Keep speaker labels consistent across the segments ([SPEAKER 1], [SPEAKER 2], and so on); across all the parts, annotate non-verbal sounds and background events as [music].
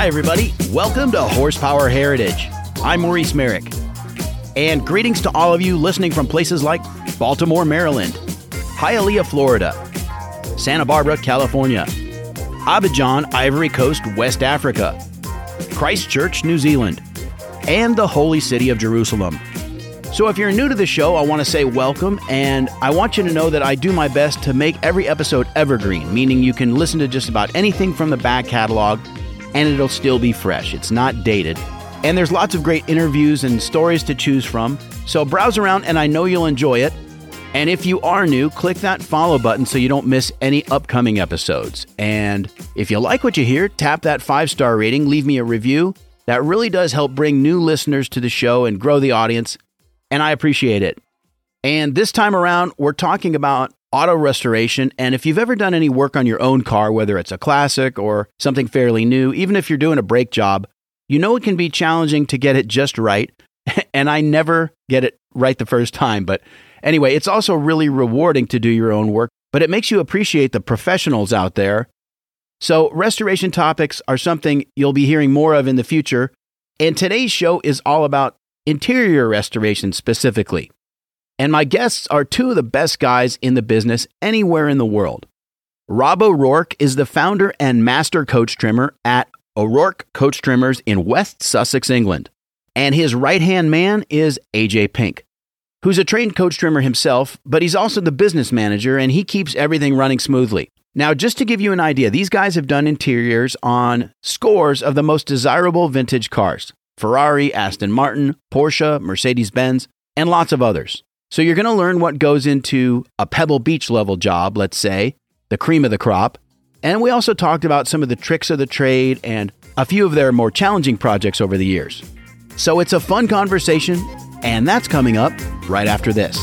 [SPEAKER 1] Hi, everybody. Welcome to Horsepower Heritage. I'm Maurice Merrick. And greetings to all of you listening from places like Baltimore, Maryland, Hialeah, Florida, Santa Barbara, California, Abidjan, Ivory Coast, West Africa, Christchurch, New Zealand, and the holy city of Jerusalem. So, if you're new to the show, I want to say welcome, and I want you to know that I do my best to make every episode evergreen, meaning you can listen to just about anything from the back catalog and it'll still be fresh. It's not dated. And there's lots of great interviews and stories to choose from. So, browse around, and I know you'll enjoy it. And if you are new, click that follow button so you don't miss any upcoming episodes. And if you like what you hear, tap that five star rating, leave me a review. That really does help bring new listeners to the show and grow the audience and I appreciate it. And this time around, we're talking about auto restoration. And if you've ever done any work on your own car, whether it's a classic or something fairly new, even if you're doing a brake job, you know it can be challenging to get it just right. [laughs] and I never get it right the first time. But anyway, it's also really rewarding to do your own work, but it makes you appreciate the professionals out there. So, restoration topics are something you'll be hearing more of in the future. And today's show is all about interior restoration specifically. And my guests are two of the best guys in the business anywhere in the world. Rob O'Rourke is the founder and master coach trimmer at O'Rourke Coach Trimmers in West Sussex, England. And his right hand man is AJ Pink, who's a trained coach trimmer himself, but he's also the business manager and he keeps everything running smoothly. Now, just to give you an idea, these guys have done interiors on scores of the most desirable vintage cars. Ferrari, Aston Martin, Porsche, Mercedes Benz, and lots of others. So you're going to learn what goes into a Pebble Beach level job, let's say, the cream of the crop. And we also talked about some of the tricks of the trade and a few of their more challenging projects over the years. So it's a fun conversation, and that's coming up right after this.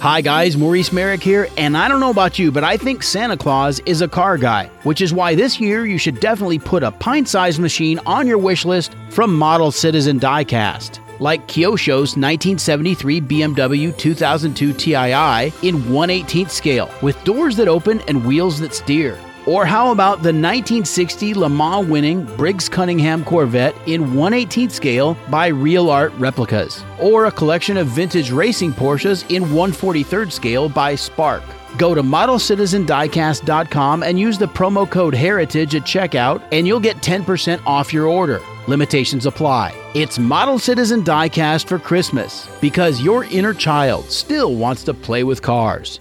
[SPEAKER 1] Hi guys, Maurice Merrick here, and I don't know about you, but I think Santa Claus is a car guy, which is why this year you should definitely put a pint-sized machine on your wish list from Model Citizen Diecast. Like Kyosho's 1973 BMW 2002 Tii in 1/18th scale, with doors that open and wheels that steer. Or how about the 1960 Le Mans winning Briggs Cunningham Corvette in 118th scale by Real Art Replicas? Or a collection of vintage racing Porsches in 143rd scale by Spark? Go to modelcitizendiecast.com and use the promo code HERITAGE at checkout, and you'll get 10% off your order. Limitations apply. It's Model Citizen Diecast for Christmas because your inner child still wants to play with cars.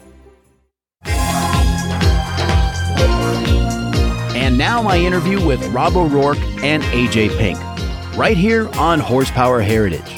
[SPEAKER 1] And now my interview with Rob O'Rourke and AJ Pink, right here on Horsepower Heritage.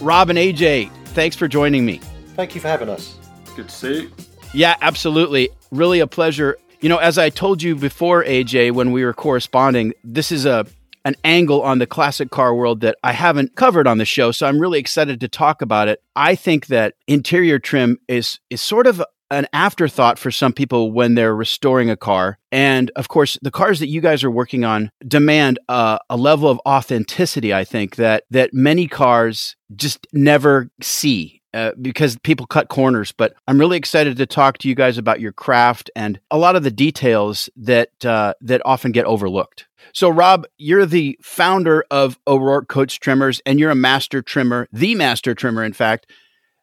[SPEAKER 1] Rob and AJ, thanks for joining me.
[SPEAKER 2] Thank you for having us.
[SPEAKER 3] Good to see you.
[SPEAKER 1] Yeah, absolutely. Really a pleasure. You know, as I told you before, AJ, when we were corresponding, this is a an angle on the classic car world that I haven't covered on the show, so I'm really excited to talk about it. I think that interior trim is is sort of an afterthought for some people when they're restoring a car. And of course, the cars that you guys are working on demand uh, a level of authenticity. I think that that many cars just never see. Uh, because people cut corners, but I'm really excited to talk to you guys about your craft and a lot of the details that uh, that often get overlooked. So, Rob, you're the founder of O'Rourke Coach Trimmers, and you're a master trimmer, the master trimmer, in fact.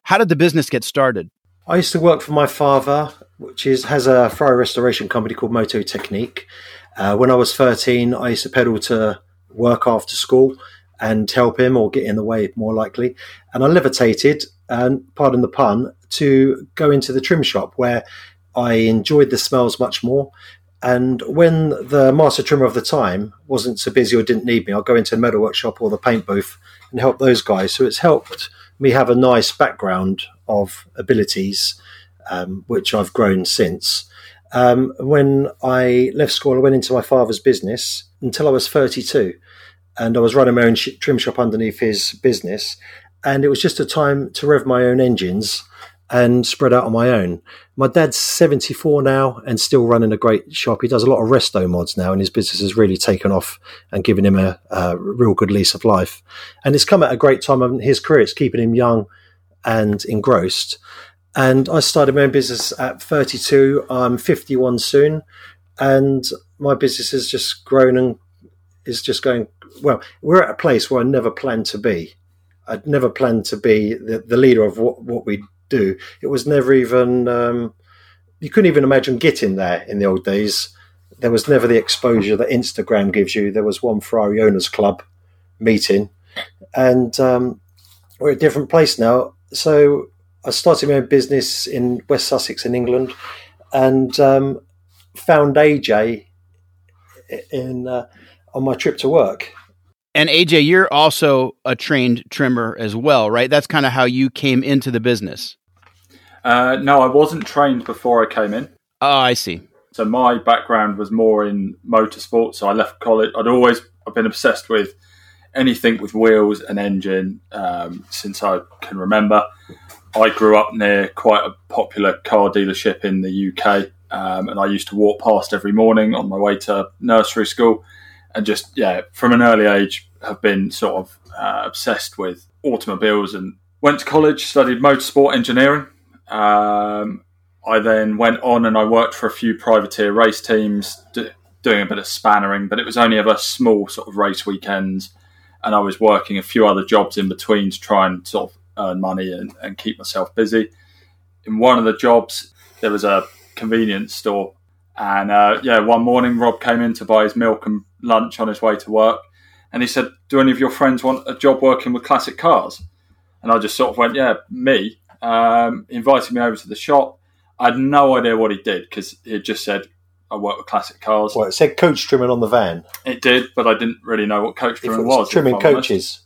[SPEAKER 1] How did the business get started?
[SPEAKER 2] I used to work for my father, which is has a Ferrari restoration company called Moto Technique. Uh, when I was 13, I used to pedal to work after school and help him or get in the way, more likely. And I levitated, and pardon the pun, to go into the trim shop where I enjoyed the smells much more. And when the master trimmer of the time wasn't so busy or didn't need me, I'd go into the metal workshop or the paint booth and help those guys. So it's helped me have a nice background of abilities, um, which I've grown since. Um, when I left school, I went into my father's business until I was 32, and I was running my own sh- trim shop underneath his business. And it was just a time to rev my own engines and spread out on my own. My dad's 74 now and still running a great shop. He does a lot of resto mods now, and his business has really taken off and given him a, a real good lease of life. And it's come at a great time in his career. It's keeping him young and engrossed. And I started my own business at 32. I'm 51 soon, and my business has just grown and is just going well. We're at a place where I never planned to be. I'd never planned to be the, the leader of what, what we do. It was never even um, you couldn't even imagine getting there in the old days. There was never the exposure that Instagram gives you. There was one Ferrari owners club meeting, and um, we're a different place now. So I started my own business in West Sussex in England, and um, found AJ in uh, on my trip to work.
[SPEAKER 1] And AJ, you're also a trained trimmer as well, right? That's kind of how you came into the business.
[SPEAKER 3] Uh, no, I wasn't trained before I came in.
[SPEAKER 1] Oh, I see.
[SPEAKER 3] So my background was more in motorsport. So I left college. I'd always I've been obsessed with anything with wheels and engine um, since I can remember. I grew up near quite a popular car dealership in the UK, um, and I used to walk past every morning on my way to nursery school, and just yeah, from an early age, have been sort of uh, obsessed with automobiles. And went to college, studied motorsport engineering. Um, I then went on and I worked for a few privateer race teams, d- doing a bit of spannering, but it was only ever a small sort of race weekends. And I was working a few other jobs in between to try and sort of earn money and, and keep myself busy. In one of the jobs, there was a convenience store. And uh, yeah, one morning Rob came in to buy his milk and lunch on his way to work. And he said, Do any of your friends want a job working with classic cars? And I just sort of went, Yeah, me. Um, invited me over to the shop. I had no idea what he did because he had just said, I work with classic cars.
[SPEAKER 2] Well, it said coach trimming on the van.
[SPEAKER 3] It did, but I didn't really know what coach
[SPEAKER 2] If
[SPEAKER 3] trimming
[SPEAKER 2] it was
[SPEAKER 3] was.
[SPEAKER 2] trimming
[SPEAKER 3] if I'm honest.
[SPEAKER 2] coaches.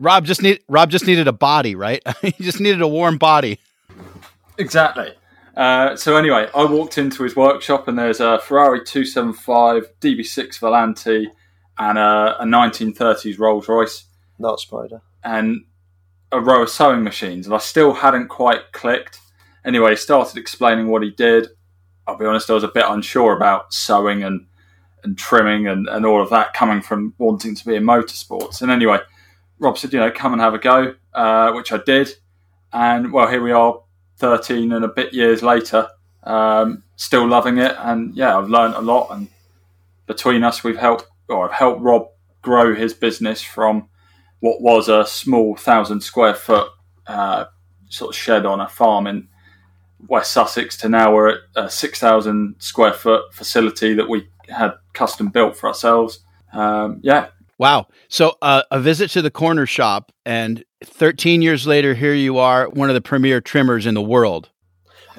[SPEAKER 1] Rob just need Rob just needed a body, right? [laughs] he just needed a warm body.
[SPEAKER 3] Exactly. Uh, so anyway, I walked into his workshop and there's a Ferrari 275 DB6 Volante and a, a 1930s Rolls Royce
[SPEAKER 2] Not spider.
[SPEAKER 3] and a row of sewing machines, and I still hadn't quite clicked. Anyway, he started explaining what he did. I'll be honest, I was a bit unsure about sewing and and trimming and, and all of that coming from wanting to be in motorsports. And anyway, Rob said, you know, come and have a go, uh, which I did. And well, here we are, 13 and a bit years later, um, still loving it. And yeah, I've learned a lot. And between us, we've helped, or I've helped Rob grow his business from what was a small thousand square foot uh, sort of shed on a farm in West Sussex to now we're at a 6,000 square foot facility that we had custom built for ourselves. Um, yeah,
[SPEAKER 1] Wow. So uh, a visit to the corner shop, and 13 years later, here you are, one of the premier trimmers in the world.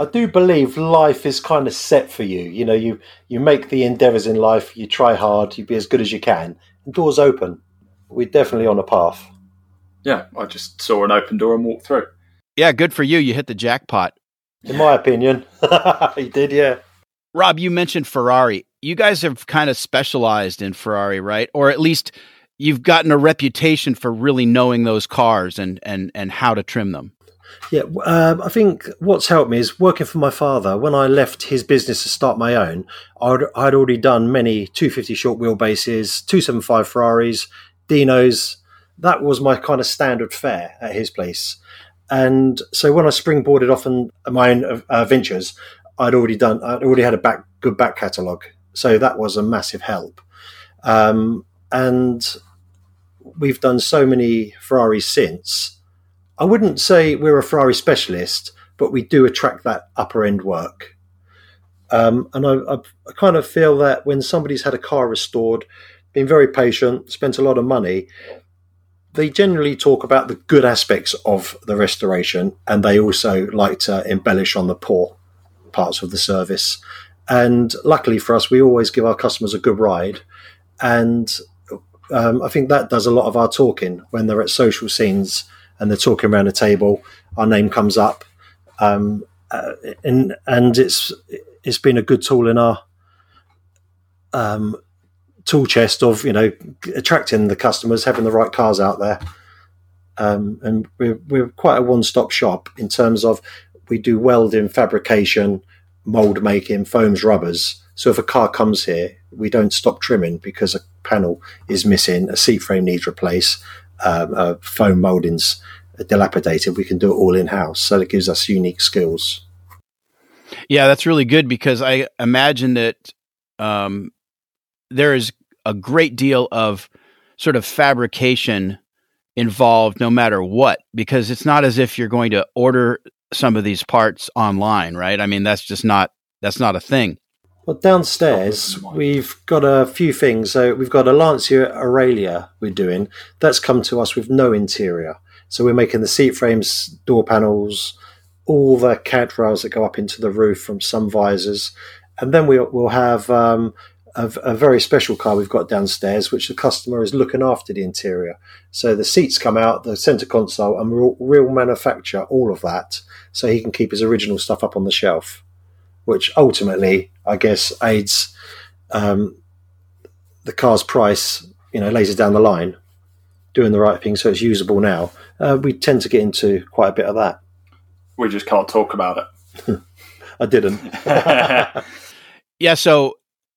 [SPEAKER 2] I do believe life is kind of set for you. You know, you you make the endeavours in life, you try hard, you be as good as you can, and doors open. We're definitely on a path.
[SPEAKER 3] yeah, I just saw an open door and walked through.
[SPEAKER 1] Yeah, good for you. You hit the jackpot.
[SPEAKER 2] In my opinion, [laughs] he did. Yeah.
[SPEAKER 1] Rob, you mentioned Ferrari. You guys have kind of specialized in Ferrari, right? Or at least you've gotten a reputation for really knowing those cars and and and how to trim them.
[SPEAKER 2] Yeah, um, I think what's helped me is working for my father. When I left his business to start my own, I'd, I'd already done many 250 short wheelbases, 275 Ferraris, Dinos. That was my kind of standard fare at his place. And so when I springboarded off on my own uh, ventures, I'd already done, I'd already had a back, good back catalogue. So that was a massive help. Um, and we've done so many Ferraris since. I wouldn't say we're a Ferrari specialist, but we do attract that upper end work. Um, and I, I, I kind of feel that when somebody's had a car restored, been very patient, spent a lot of money, they generally talk about the good aspects of the restoration, and they also like to embellish on the poor parts of the service. And luckily for us, we always give our customers a good ride, and um, I think that does a lot of our talking when they're at social scenes and they're talking around a table. Our name comes up, um, uh, and and it's it's been a good tool in our um, tool chest of you know attracting the customers, having the right cars out there, um, and we're we're quite a one stop shop in terms of we do welding, fabrication, mold making, foams, rubbers. So if a car comes here, we don't stop trimming because a panel is missing, a seat frame needs replaced, um, uh, foam moldings dilapidated, we can do it all in house. So it gives us unique skills.
[SPEAKER 1] Yeah, that's really good because I imagine that um, there is a great deal of sort of fabrication involved no matter what because it's not as if you're going to order some of these parts online right i mean that's just not that's not a thing
[SPEAKER 2] well downstairs we've got a few things. So we've got a lancia aurelia we're doing. That's come to us with no interior. So we're making the seat frames door panels all the cant rails that go up into the roof from some visors. And then we'll, we'll have um, a, a, very special car we've got downstairs, which the customer is looking after the interior. So the seats come out, the center console, and we'll real manufacture all of that, so he can keep his original stuff up on the shelf, which ultimately, I guess, aids um, the car's price. You know, later down the line, doing the right thing so it's usable now. Uh, we tend to get into quite a bit of that.
[SPEAKER 3] We just can't talk about
[SPEAKER 2] it. [laughs] I didn't. [laughs]
[SPEAKER 1] yeah, so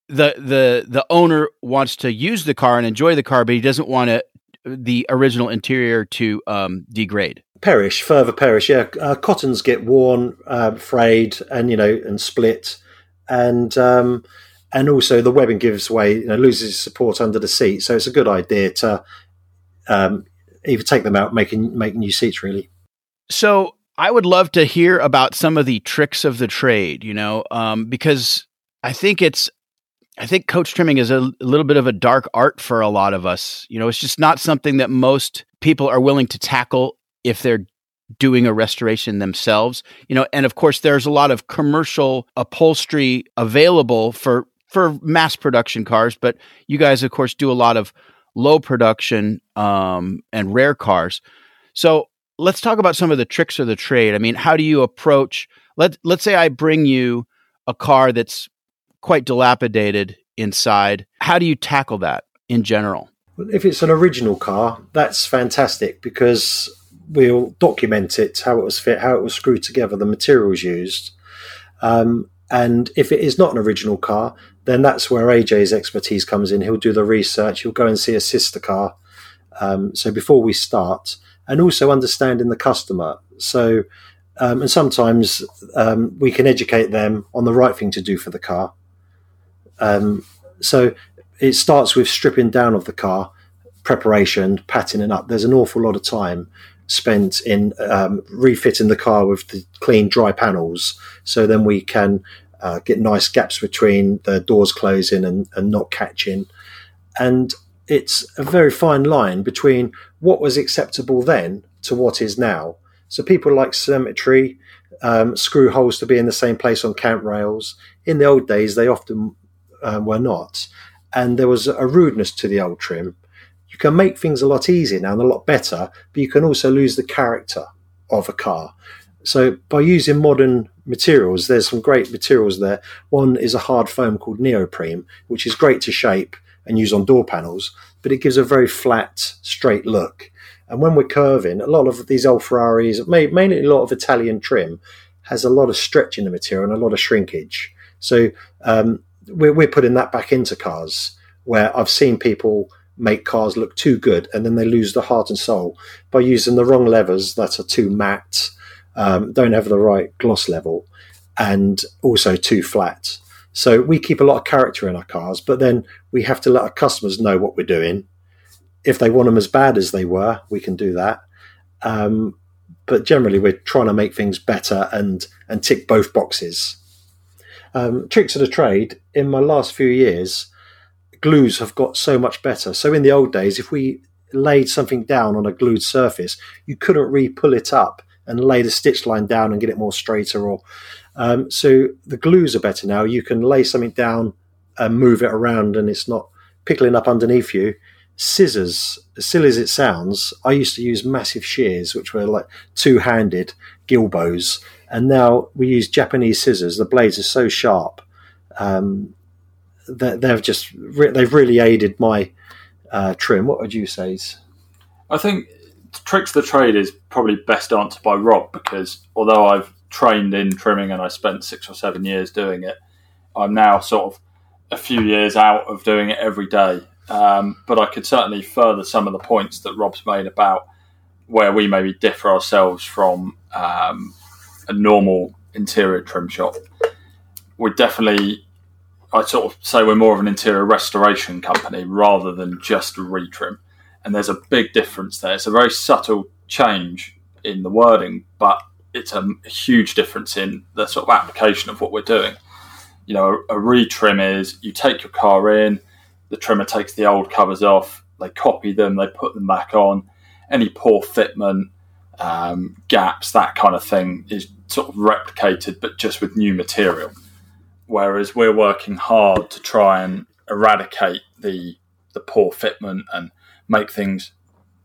[SPEAKER 1] the the the owner wants to use the car and enjoy the car, but he doesn't want to, the original interior to um, degrade.
[SPEAKER 2] Perish, further perish. Yeah, uh, cottons get worn, uh, frayed, and you know, and split, and um, and also the webbing gives way, you know, loses support under the seat. So it's a good idea to um, either take them out, making make new seats. Really.
[SPEAKER 1] So I would love to hear about some of the tricks of the trade. You know, um, because I think it's I think coach trimming is a, a, little bit of a dark art for a lot of us. You know, it's just not something that most people are willing to tackle if they're doing a restoration themselves. You know, and of course there's a lot of commercial upholstery available for for mass production cars, but you guys of course do a lot of low production um, and rare cars. So let's talk about some of the tricks of the trade. I mean, how do you approach let let's say I bring you a car that's quite dilapidated inside. How do you tackle that in general?
[SPEAKER 2] If it's an original car, that's fantastic because we'll document it, how it was fit, how it was screwed together, the materials used. Um, and if it is not an original car, then that's where AJ's expertise comes in. He'll do the research, he'll go and see a sister car. Um, so before we start, and also understanding the customer. So, um, and sometimes um, we can educate them on the right thing to do for the car. Um, so it starts with stripping down of the car, preparation, patting it up. There's an awful lot of time spent in um, refitting the car with the clean, dry panels. So then we can uh, get nice gaps between the doors closing and, and not catching. And it's a very fine line between what was acceptable then to what is now. So people like symmetry, um, screw holes to be in the same place on cant rails. In the old days, they often um, were not. And there was a rudeness to the old trim. You can make things a lot easier now and a lot better, but you can also lose the character of a car. So by using modern materials, there's some great materials there. One is a hard foam called neoprene, which is great to shape and use on door panels, but it gives a very flat, straight look. And when we're curving, a lot of these old Ferraris, mainly a lot of Italian trim, has a lot of stretch in the material and a lot of shrinkage. So um, we're, we're putting that back into cars where I've seen people make cars look too good and then they lose the heart and soul by using the wrong levers that are too matte, um, don't have the right gloss level, and also too flat. So we keep a lot of character in our cars, but then we have to let our customers know what we're doing. If they want them as bad as they were, we can do that. Um, but generally, we're trying to make things better and and tick both boxes. Um, tricks of the trade in my last few years, glues have got so much better. So in the old days, if we laid something down on a glued surface, you couldn't re-pull it up and lay the stitch line down and get it more straighter. Or um, so the glues are better now. You can lay something down and move it around, and it's not pickling up underneath you. Scissors, as silly as it sounds, I used to use massive shears, which were like two-handed gilbows, and now we use Japanese scissors. The blades are so sharp um, they've just re- they've really aided my uh, trim. What would you say?
[SPEAKER 3] I think tricks of the trade is probably best answered by Rob because although I've trained in trimming and I spent six or seven years doing it, I'm now sort of a few years out of doing it every day. Um, but I could certainly further some of the points that Rob's made about where we maybe differ ourselves from um, a normal interior trim shop. We definitely, I sort of say we're more of an interior restoration company rather than just retrim. And there's a big difference there. It's a very subtle change in the wording, but it's a, a huge difference in the sort of application of what we're doing. You know, a, a retrim is you take your car in, the trimmer takes the old covers off, they copy them, they put them back on. Any poor fitment, um, gaps, that kind of thing is sort of replicated, but just with new material. Whereas we're working hard to try and eradicate the the poor fitment and make things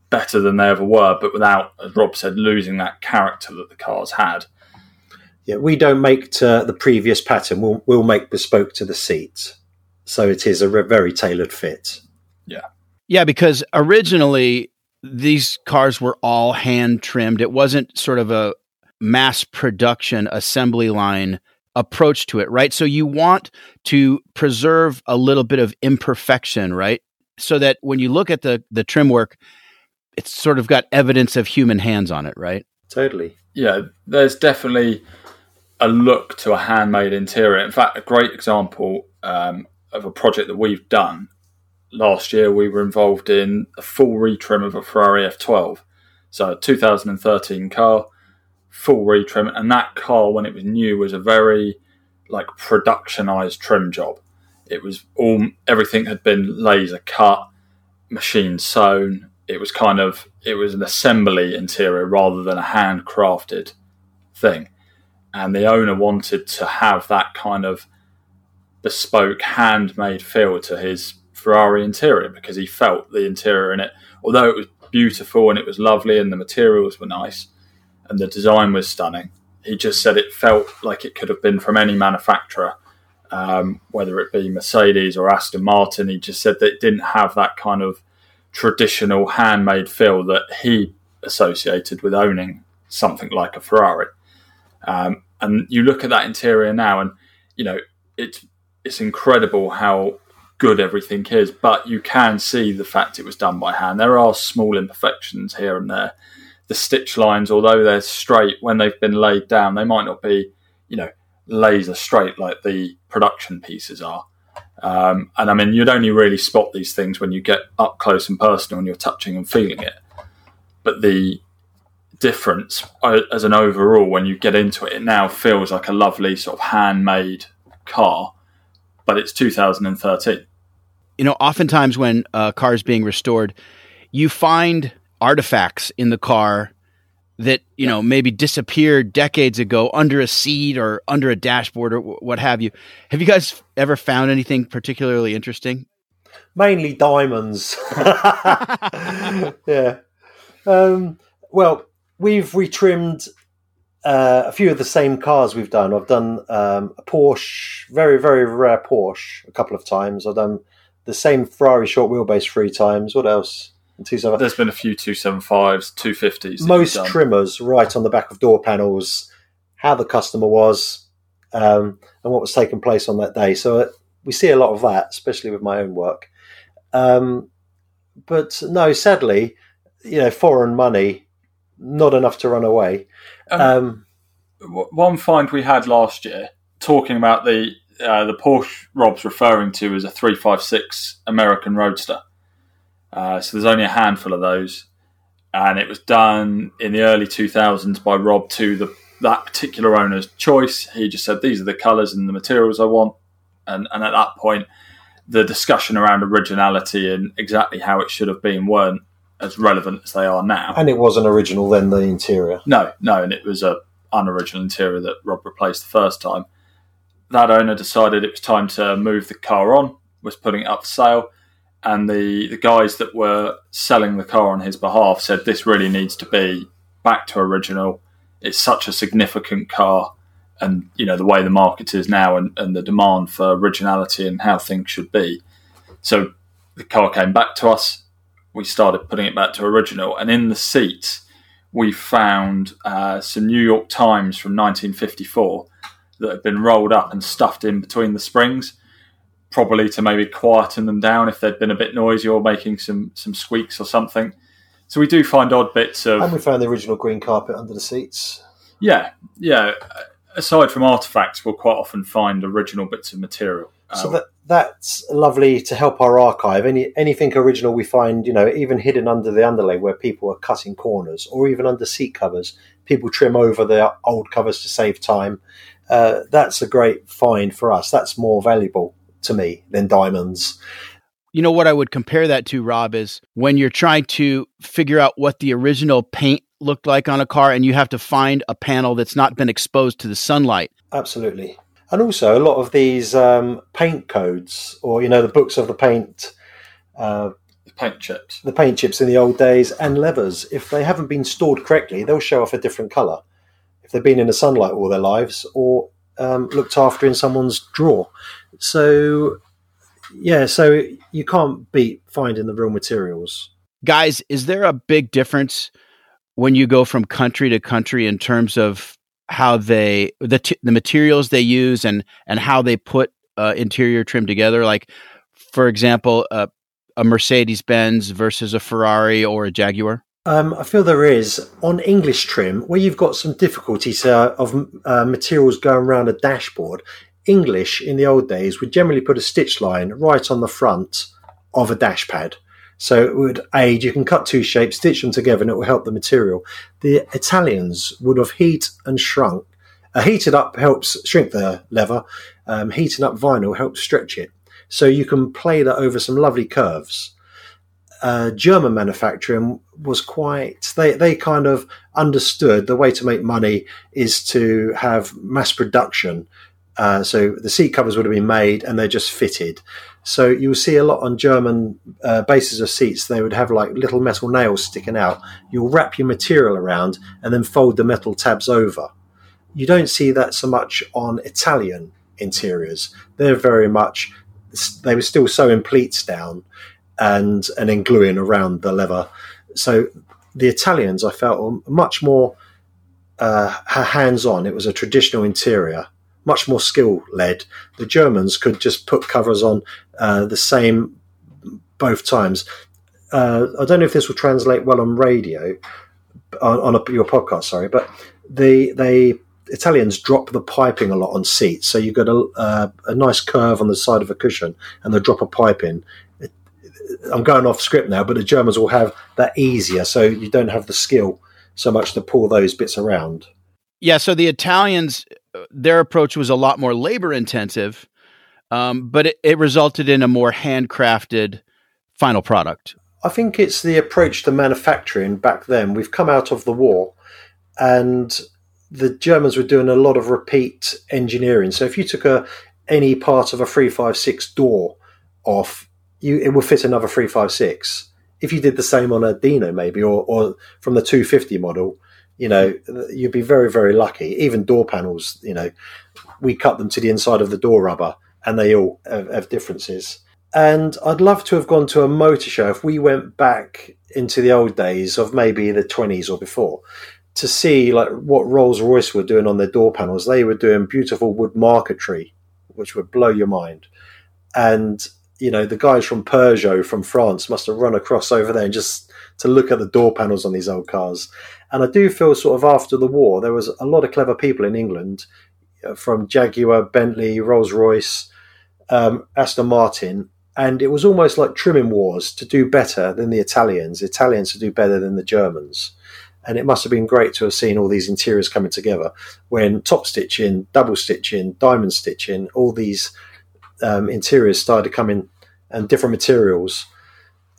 [SPEAKER 3] better than they ever were, but without, as Rob said, losing that character that the cars had.
[SPEAKER 2] Yeah, we don't make to the previous pattern. We'll, we'll make bespoke to the seat. So it is a very tailored fit.
[SPEAKER 3] Yeah.
[SPEAKER 1] Yeah, because originally these cars were all hand trimmed. It wasn't sort of a mass production assembly line approach to it, right? So you want to preserve a little bit of imperfection, right? So that when you look at the the trim work, it's sort of got evidence of human hands on it, right?
[SPEAKER 2] Totally.
[SPEAKER 3] Yeah, there's definitely a look to a handmade interior. In fact, a great example um, of a project that we've done last year, we were involved in a full retrim of a Ferrari F12. So, a 2013 car, full retrim, and that car, when it was new, was a very like productionized trim job. It was all everything had been laser cut, machine sewn. It was kind of it was an assembly interior rather than a handcrafted thing, and the owner wanted to have that kind of bespoke, handmade feel to his Ferrari interior because he felt the interior in it, although it was beautiful and it was lovely and the materials were nice and the design was stunning. He just said it felt like it could have been from any manufacturer, um, whether it be Mercedes or Aston Martin. He just said that it didn't have that kind of traditional handmade feel that he associated with owning something like a Ferrari. Um, and you look at that interior now, and you know it's it's incredible how good everything is, but you can see the fact it was done by hand. There are small imperfections here and there. The stitch lines, although they're straight when they've been laid down, they might not be, you know, laser straight like the production pieces are. Um, and I mean, you'd only really spot these things when you get up close and personal and you're touching and feeling it. But the difference uh, as an overall, when you get into it, it now feels like a lovely sort of handmade car but it's 2013.
[SPEAKER 1] You know, oftentimes when a car is being restored, you find artifacts in the car that you yeah. know maybe disappeared decades ago under a seat or under a dashboard or what have you. Have you guys ever found anything particularly interesting?
[SPEAKER 2] Mainly diamonds. [laughs] yeah. Um, well, we've retrimmed uh, a few of the same cars we've done. I've done um, a Porsche, very very rare Porsche, a couple of times. I've done the same Ferrari short wheelbase three times. What else?
[SPEAKER 3] There's been a few 275s, 250s.
[SPEAKER 2] Most trimmers right on the back of door panels, how the customer was, um, and what was taking place on that day. So uh, we see a lot of that, especially with my own work. Um, but no, sadly, you know, foreign money, not enough to run away. Um, um,
[SPEAKER 3] one find we had last year, talking about the uh, the Porsche Rob's referring to as a 356 American Roadster. Uh, so there's only a handful of those, and it was done in the early 2000s by Rob to the that particular owner's choice. He just said these are the colours and the materials I want, and and at that point, the discussion around originality and exactly how it should have been weren't as relevant as they are now.
[SPEAKER 2] And it wasn't original then, the interior.
[SPEAKER 3] No, no, and it was a unoriginal interior that Rob replaced the first time. That owner decided it was time to move the car on, was putting it up for sale, and the, the guys that were selling the car on his behalf said this really needs to be back to original. It's such a significant car, and you know the way the market is now, and, and the demand for originality and how things should be. So the car came back to us we started putting it back to original. And in the seat, we found uh, some New York Times from 1954 that had been rolled up and stuffed in between the springs, probably to maybe quieten them down if they'd been a bit noisy or making some some squeaks or something. So we do find odd bits of.
[SPEAKER 2] And we found the original green carpet under the seats.
[SPEAKER 3] Yeah, yeah. Aside from artifacts, we'll quite often find original bits of material.
[SPEAKER 2] So um, that that's lovely to help our archive. Any anything original we find, you know, even hidden under the underlay where people are cutting corners, or even under seat covers, people trim over the old covers to save time. Uh, that's a great find for us. That's more valuable to me than diamonds.
[SPEAKER 1] You know what I would compare that to, Rob, is when you're trying to figure out what the original paint looked like on a car and you have to find a panel that's not been exposed to the sunlight.
[SPEAKER 2] Absolutely. And also, a lot of these um, paint codes, or you know, the books of the paint,
[SPEAKER 3] uh, the paint chips,
[SPEAKER 2] the paint chips in the old days, and levers, if they haven't been stored correctly, they'll show off a different color. If they've been in the sunlight all their lives, or um, looked after in someone's drawer, so yeah, so you can't beat finding the real materials.
[SPEAKER 1] Guys, is there a big difference when you go from country to country in terms of how they the t- the materials they use and and how they put uh, interior trim together. Like, for example, uh, a Mercedes Benz versus a Ferrari or a Jaguar.
[SPEAKER 2] Um, I feel there is on English trim where you've got some difficulties uh, of uh, materials going around a dashboard. English in the old days would generally put a stitch line right on the front of a dash pad so it would aid, you can cut two shapes, stitch them together, and it will help the material. The Italians would have heat and shrunk. Uh, heated up helps shrink the leather, um, heating up vinyl helps stretch it. So you can play that over some lovely curves. Uh, German manufacturing was quite, they, they kind of understood the way to make money is to have mass production. Uh, so the seat covers would have been made and they're just fitted. So you'll see a lot on German uh, bases of seats. They would have like little metal nails sticking out. You'll wrap your material around and then fold the metal tabs over. You don't see that so much on Italian interiors. They're very much they were still sewing pleats down and and then gluing around the leather. So the Italians, I felt, were much more uh, hands on. It was a traditional interior much more skill led. The Germans could just put covers on uh, the same both times. Uh, I don't know if this will translate well on radio, on, on a, your podcast, sorry, but the Italians drop the piping a lot on seats, so you've got a, uh, a nice curve on the side of a cushion, and they drop a pipe in. I'm going off script now, but the Germans will have that easier, so you don't have the skill so much to pull those bits around.
[SPEAKER 1] Yeah, so the Italians, their approach was a lot more labor intensive, um, but it, it resulted in a more handcrafted final product.
[SPEAKER 2] I think it's the approach to manufacturing back then. We've come out of the war, and the Germans were doing a lot of repeat engineering. So if you took a any part of a three five six door off, you it would fit another three five six. If you did the same on a Dino, maybe, or, or from the two fifty model, you know, you'd be very, very lucky. Even door panels, you know, we cut them to the inside of the door rubber and they all have, have differences. And I'd love to have gone to a motor show if we went back into the old days of maybe the 20s or before to see like what Rolls Royce were doing on their door panels. They were doing beautiful wood marquetry, which would blow your mind. And you know the guys from Peugeot from France must have run across over there and just to look at the door panels on these old cars. And I do feel sort of after the war, there was a lot of clever people in England uh, from Jaguar, Bentley, Rolls Royce, um, Aston Martin. And it was almost like trimming wars to do better than the Italians, Italians to do better than the Germans. And it must have been great to have seen all these interiors coming together when top stitching, double stitching, diamond stitching, all these um, interiors started coming and different materials.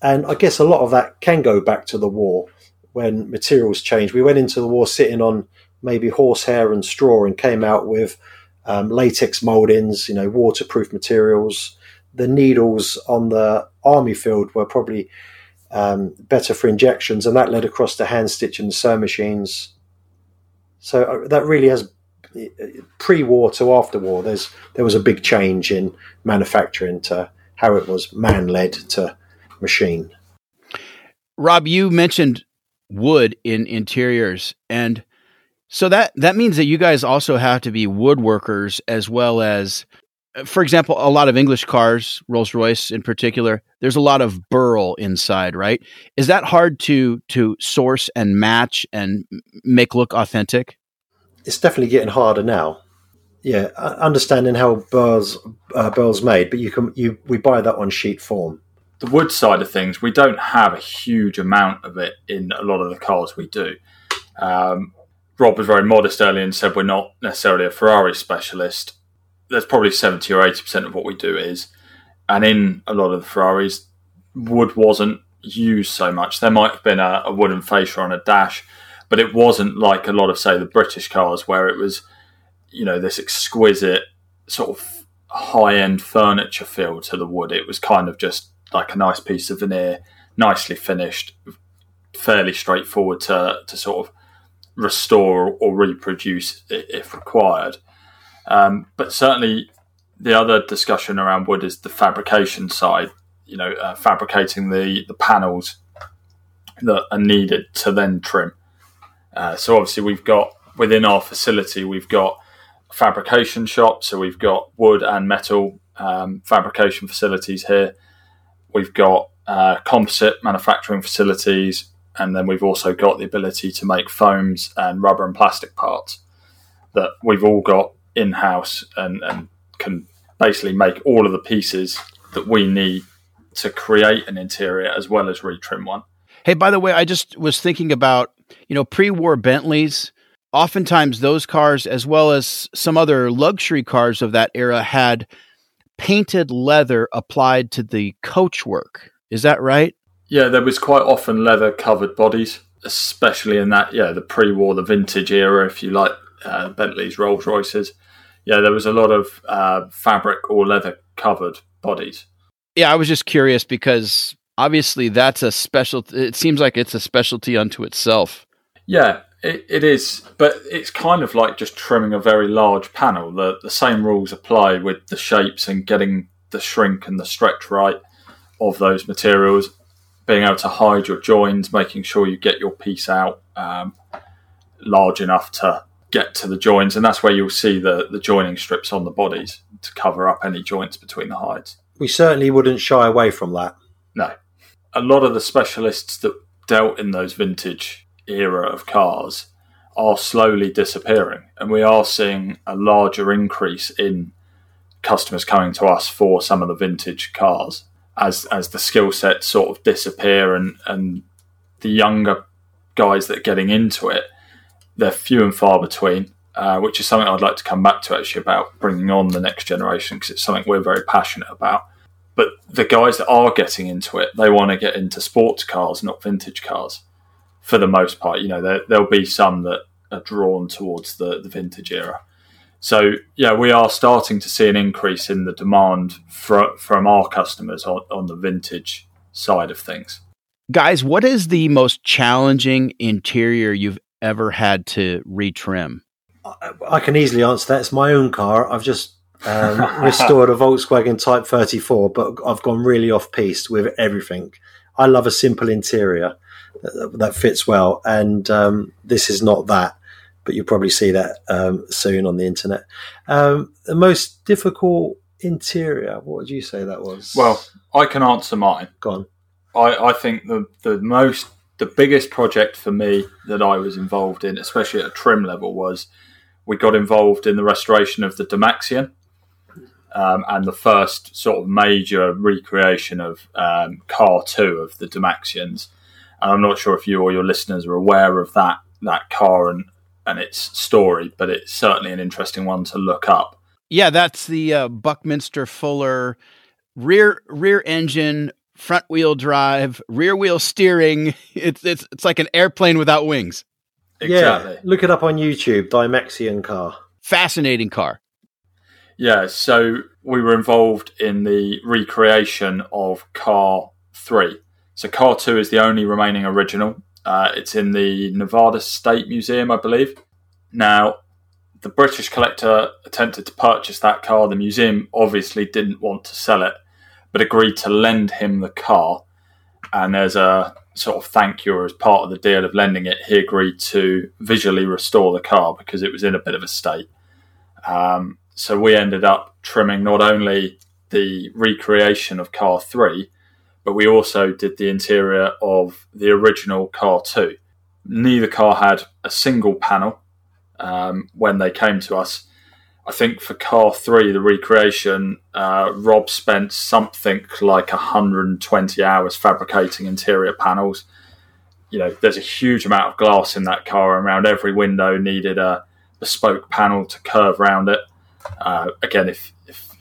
[SPEAKER 2] And I guess a lot of that can go back to the war when materials changed. We went into the war sitting on maybe horsehair and straw and came out with um, latex moldings, you know, waterproof materials. The needles on the army field were probably um, better for injections, and that led across to hand stitch and sewing machines. So uh, that really has pre-war to after-war. There's there was a big change in manufacturing to how it was man-led to machine.
[SPEAKER 1] Rob, you mentioned wood in interiors and so that that means that you guys also have to be woodworkers as well as for example, a lot of English cars, Rolls Royce in particular, there's a lot of burl inside, right? Is that hard to to source and match and make look authentic?
[SPEAKER 2] It's definitely getting harder now. Yeah, understanding how burl's uh, burl's made, but you can you we buy that on sheet form.
[SPEAKER 3] The wood side of things, we don't have a huge amount of it in a lot of the cars we do. Um, Rob was very modest earlier and said we're not necessarily a Ferrari specialist there's probably 70 or 80% of what we do is. And in a lot of the Ferraris, wood wasn't used so much. There might have been a, a wooden fascia on a dash, but it wasn't like a lot of, say, the British cars where it was, you know, this exquisite sort of high end furniture feel to the wood. It was kind of just like a nice piece of veneer, nicely finished, fairly straightforward to, to sort of restore or reproduce if required. Um, but certainly, the other discussion around wood is the fabrication side. You know, uh, fabricating the the panels that are needed to then trim. Uh, so obviously, we've got within our facility, we've got fabrication shop. So we've got wood and metal um, fabrication facilities here. We've got uh, composite manufacturing facilities, and then we've also got the ability to make foams and rubber and plastic parts that we've all got in house and, and can basically make all of the pieces that we need to create an interior as well as retrim one.
[SPEAKER 1] Hey, by the way, I just was thinking about, you know, pre war Bentleys. Oftentimes, those cars, as well as some other luxury cars of that era, had painted leather applied to the coachwork. Is that right?
[SPEAKER 3] Yeah, there was quite often leather covered bodies, especially in that, yeah, the pre war, the vintage era, if you like, uh, Bentleys, Rolls Royces. Yeah, there was a lot of uh, fabric or leather covered bodies.
[SPEAKER 1] Yeah, I was just curious because obviously that's a special. It seems like it's a specialty unto itself.
[SPEAKER 3] Yeah, it, it is, but it's kind of like just trimming a very large panel. The the same rules apply with the shapes and getting the shrink and the stretch right of those materials. Being able to hide your joins, making sure you get your piece out um, large enough to get to the joins, and that's where you'll see the, the joining strips on the bodies to cover up any joints between the hides.
[SPEAKER 2] We certainly wouldn't shy away from that.
[SPEAKER 3] No. A lot of the specialists that dealt in those vintage era of cars are slowly disappearing, and we are seeing a larger increase in customers coming to us for some of the vintage cars as as the skill sets sort of disappear and and the younger guys that are getting into it they're few and far between, uh, which is something I'd like to come back to actually about bringing on the next generation because it's something we're very passionate about. But the guys that are getting into it, they want to get into sports cars, not vintage cars, for the most part. You know, there, there'll be some that are drawn towards the, the vintage era. So yeah, we are starting to see an increase in the demand for, from our customers on, on the vintage side of things.
[SPEAKER 1] Guys, what is the most challenging interior you've ever had to retrim?
[SPEAKER 2] I can easily answer that. It's my own car. I've just um, [laughs] restored a Volkswagen Type 34, but I've gone really off piste with everything. I love a simple interior that, fits well, and um, this is not that. But you'll probably see that um, soon on the internet. Um, the most difficult interior. What would you say that was?
[SPEAKER 3] Well, I can answer mine.
[SPEAKER 2] Go on.
[SPEAKER 3] I, I think the the most the biggest project for me that I was involved in, especially at a trim level, was we got involved in the restoration of the Dymaxion um, and the first sort of major recreation of um, Car 2 of the Dymaxions. And I'm not sure if you or your listeners are aware of that that car and, and its story, but it's certainly an interesting one to look up.
[SPEAKER 1] Yeah, that's the uh, Buckminster Fuller rear rear engine front wheel drive, rear wheel steering. [laughs] It's it's it's like an airplane without wings.
[SPEAKER 2] Exactly. Yeah, look it up on YouTube. Dymaxion car.
[SPEAKER 1] Fascinating car.
[SPEAKER 3] Yeah, so we were involved in the recreation of Car Three. So Car Two is the only remaining original. Uh, it's in the Nevada State Museum, I believe. Now, the British collector attempted to purchase that car. The museum obviously didn't want to sell it but agreed to lend him the car. And as a sort of thank you as part of the deal of lending it, he agreed to visually restore the car because it was in a bit of a state. Um, So we ended up trimming not only the recreation of car three, but we also did the interior of the original car too. Neither car had a single panel um, when they came to us. I think for car three, the recreation, uh, Rob spent something like 120 hours fabricating interior panels. You know, there's a huge amount of glass in that car, and around every window needed a bespoke panel to curve around it. Uh, again, if, if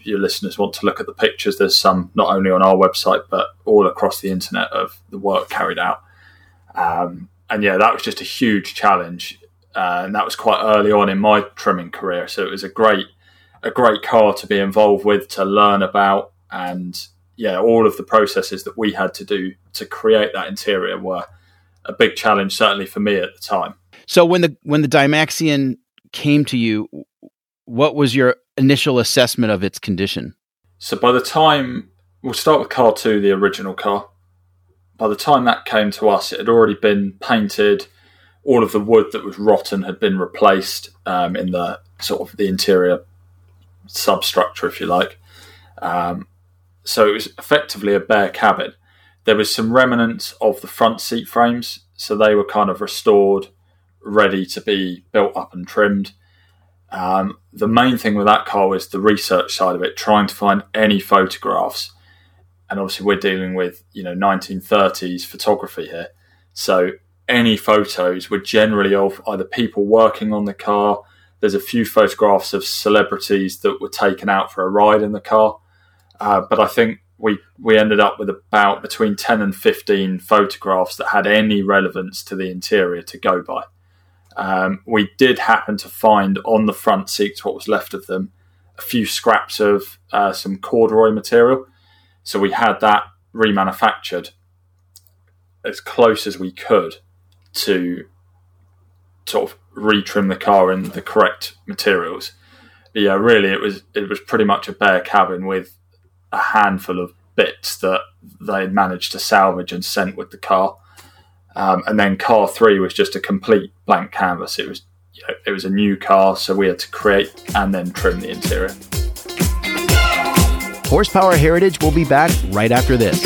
[SPEAKER 3] your listeners want to look at the pictures, there's some not only on our website but all across the internet of the work carried out. Um, and yeah, that was just a huge challenge, uh, and that was quite early on in my trimming career. So it was a great, a great car to be involved with, to learn about, and yeah, all of the processes that we had to do to create that interior were a big challenge, certainly for me at the time.
[SPEAKER 1] So when the when the Dymaxion came to you, what was your initial assessment of its condition?
[SPEAKER 3] So by the time we'll start with car two, the original car. By the time that came to us, it had already been painted. All of the wood that was rotten had been replaced um, in the sort of the interior substructure, if you like. Um, so it was effectively a bare cabin. There was some remnants of the front seat frames, so they were kind of restored, ready to be built up and trimmed. Um, the main thing with that car was the research side of it, trying to find any photographs. And obviously, we're dealing with you know 1930s photography here, so any photos were generally of either people working on the car. There's a few photographs of celebrities that were taken out for a ride in the car, uh, but I think we we ended up with about between 10 and 15 photographs that had any relevance to the interior to go by. Um, we did happen to find on the front seats, what was left of them, a few scraps of uh, some corduroy material. So we had that remanufactured as close as we could to sort of retrim the car in the correct materials. But yeah, really, it was it was pretty much a bare cabin with a handful of bits that they managed to salvage and sent with the car. Um, and then car three was just a complete blank canvas. It was you know, it was a new car, so we had to create and then trim the interior.
[SPEAKER 1] Horsepower Heritage will be back right after this.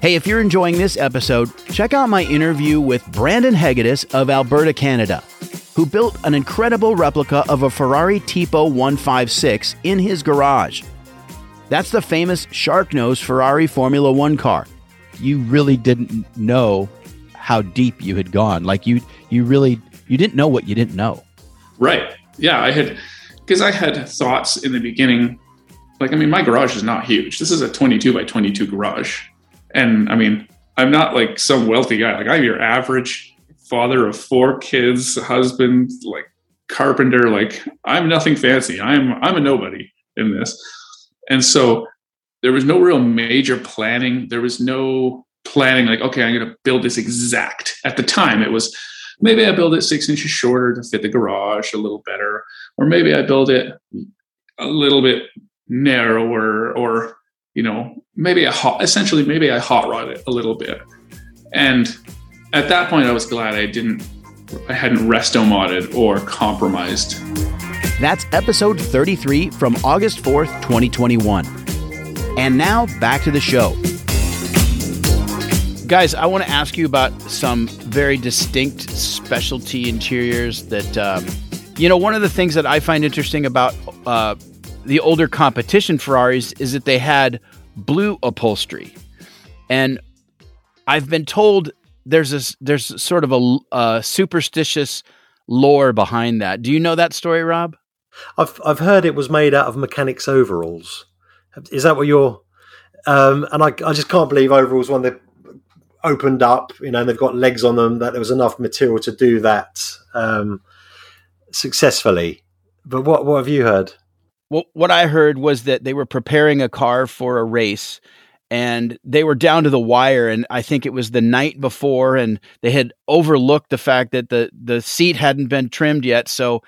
[SPEAKER 1] Hey, if you're enjoying this episode, check out my interview with Brandon Hegedus of Alberta, Canada, who built an incredible replica of a Ferrari Tipo 156 in his garage. That's the famous shark nose Ferrari Formula One car you really didn't know how deep you had gone. Like you, you really, you didn't know what you didn't know.
[SPEAKER 4] Right. Yeah. I had, because I had thoughts in the beginning. Like, I mean, my garage is not huge. This is a 22 by 22 garage. And I mean, I'm not like some wealthy guy. Like, I'm your average father of four kids, husband, like carpenter. Like, I'm nothing fancy. I'm, I'm a nobody in this. And so there was no real major planning. There was no planning like, okay, I'm going to build this exact. At the time, it was maybe I build it six inches shorter to fit the garage a little better, or maybe I build it a little bit narrower, or you know, maybe a hot. Essentially, maybe I hot rod it a little bit. And at that point, I was glad I didn't. I hadn't resto modded or compromised.
[SPEAKER 1] That's episode 33 from August 4th, 2021. And now back to the show. Guys, I want to ask you about some very distinct specialty interiors that, um, you know, one of the things that I find interesting about uh, the older competition Ferraris is that they had blue upholstery. And I've been told there's a, there's sort of a, a superstitious lore behind that. Do you know that story, Rob?
[SPEAKER 2] I've I've heard it was made out of mechanics overalls. Is that what you're? Um, and I, I just can't believe overalls when they opened up, you know, and they've got legs on them that there was enough material to do that um, successfully. But what what have you heard?
[SPEAKER 1] Well, what I heard was that they were preparing a car for a race and they were down to the wire and i think it was the night before and they had overlooked the fact that the the seat hadn't been trimmed yet so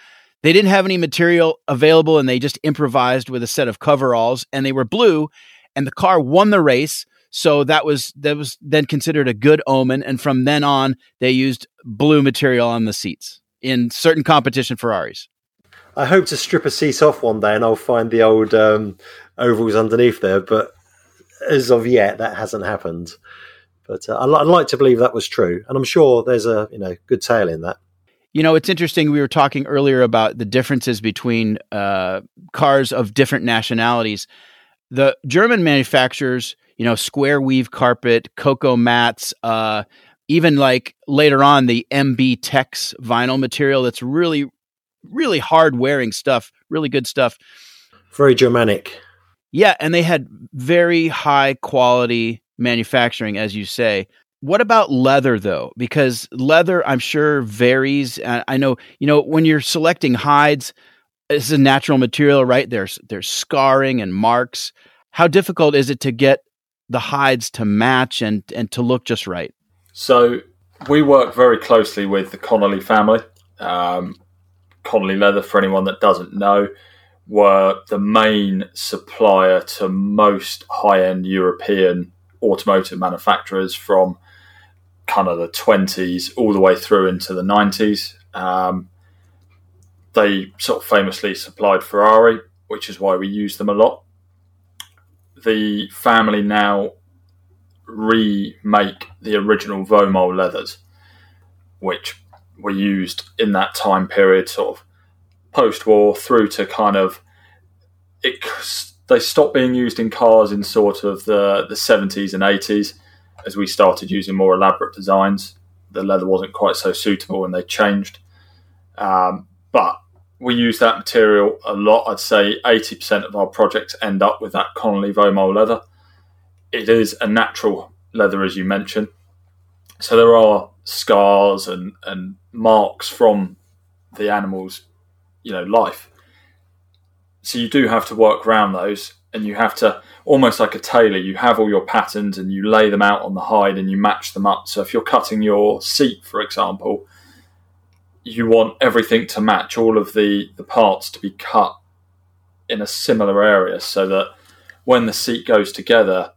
[SPEAKER 1] they didn't have any material available and they just improvised with a set of coveralls and they were blue and the car won the race. So that was that was then considered a good omen and from then on they used blue material on the seats in certain competition Ferraris.
[SPEAKER 2] I hope to strip a seat off one day and I'll find the old um, ovals underneath there, but as of yet, that hasn't happened. But uh, I'd like to believe that was true, and I'm sure there's a you know good tale in that.
[SPEAKER 1] You know, it's interesting. We were talking earlier about the differences between uh, cars of different nationalities. The German manufacturers, you know, square weave carpet, coco mats, uh, even like later on the MB Tex vinyl material that's really, really hard wearing stuff, really good stuff.
[SPEAKER 2] Very Germanic.
[SPEAKER 1] Yeah, and they had very high quality manufacturing, as you say. What about leather though? Because leather, I'm sure, varies. I know, you know, when you're selecting hides, it's a natural material, right? There's there's scarring and marks. How difficult is it to get the hides to match and and to look just right?
[SPEAKER 3] So we work very closely with the Connolly family. Um, Connolly Leather, for anyone that doesn't know, were the main supplier to most high-end European automotive manufacturers from kind of the 20s all the way through into the 90s. Um, they sort of famously supplied Ferrari, which is why we use them a lot. The family now remake the original Vaumol leathers, which were used in that time period, sort of post war through to kind of it. They stopped being used in cars in sort of the the 70s and 80s as we started using more elaborate designs, the leather wasn't quite so suitable and they changed. Um, but we use that material a lot. I'd say 80% of our projects end up with that Connolly Vaumol leather. It is a natural leather, as you mentioned. So there are scars and, and marks from the animal's, you know, life. So you do have to work around those and you have to almost like a tailor you have all your patterns and you lay them out on the hide and you match them up. So if you're cutting your seat for example you want everything to match all of the the parts to be cut in a similar area so that when the seat goes together